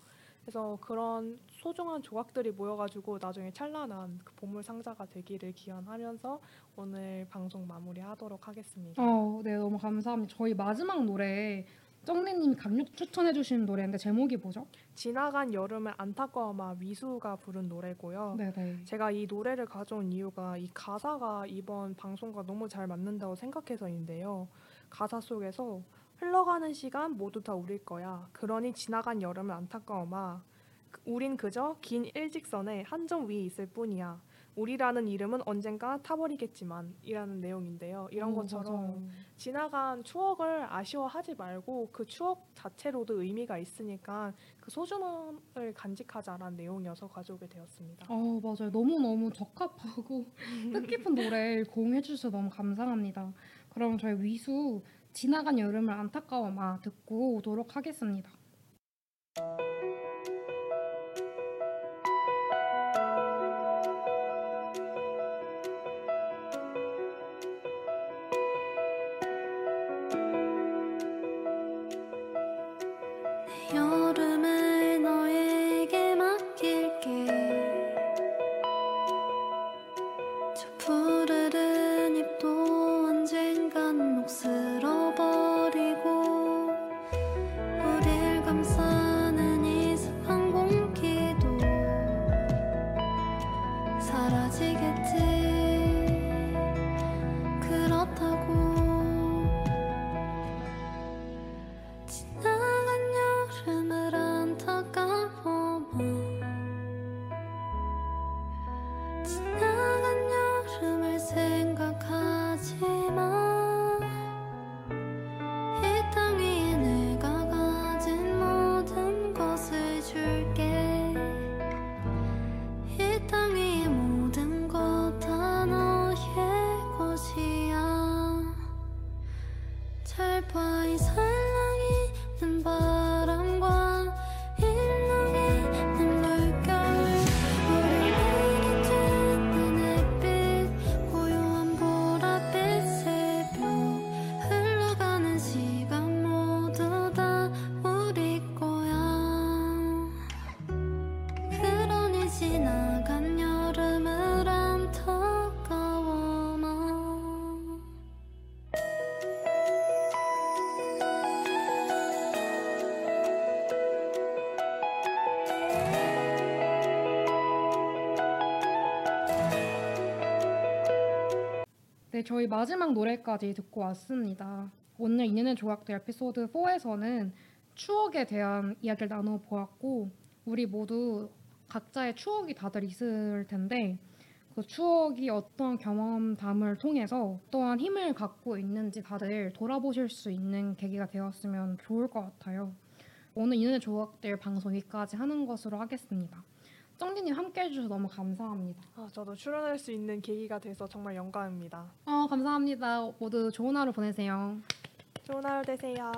Speaker 2: 그래서 그런 소중한 조각들이 모여가지고 나중에 찬란한 그 보물 상자가 되기를 기원하면서 오늘 방송 마무리하도록 하겠습니다.
Speaker 1: 어, 네 너무 감사합니다. 저희 마지막 노래 정리님이 강력 추천해 주신 노래인데 제목이 뭐죠?
Speaker 2: 지나간 여름을 안타까워마 위수가 부른 노래고요.
Speaker 1: 네네.
Speaker 2: 제가 이 노래를 가져온 이유가 이 가사가 이번 방송과 너무 잘 맞는다고 생각해서인데요. 가사 속에서 흘러가는 시간 모두 다 우릴 거야. 그러니 지나간 여름을 안타까워마. 그- 우린 그저 긴 일직선에 한점 위에 있을 뿐이야. 우리라는 이름은 언젠가 타버리겠지만 이라는 내용인데요. 이런
Speaker 1: 어,
Speaker 2: 것처럼
Speaker 1: 맞아요.
Speaker 2: 지나간 추억을 아쉬워하지 말고 그 추억 자체로도 의미가 있으니까 그 소중함을 간직하자라는 내용이어서 가져오게 되었습니다.
Speaker 1: 어 맞아요. 너무 너무 적합하고 [laughs] 뜻깊은 노래 공유해 주셔서 너무 감사합니다. 그럼 저희 위수 지나간 여름을 안타까워 마 듣고 오도록 하겠습니다. 저희 마지막 노래까지 듣고 왔습니다. 오늘 인연의 조각들 에피소드 4에서는 추억에 대한 이야기를 나눠 보았고 우리 모두 각자의 추억이 다들 있을 텐데 그 추억이 어떠한 경험담을 통해서 어떠한 힘을 갖고 있는지 다들 돌아보실 수 있는 계기가 되었으면 좋을 것 같아요. 오늘 인연의 조각들 방송 여기까지 하는 것으로 하겠습니다. 정진님 함께 해주셔서 너무 감사합니다.
Speaker 2: 아, 저도 출연할 수 있는 계기가 돼서 정말 영광입니다.
Speaker 1: 어, 감사합니다. 모두 좋은 하루 보내세요.
Speaker 2: 좋은 하루 되세요.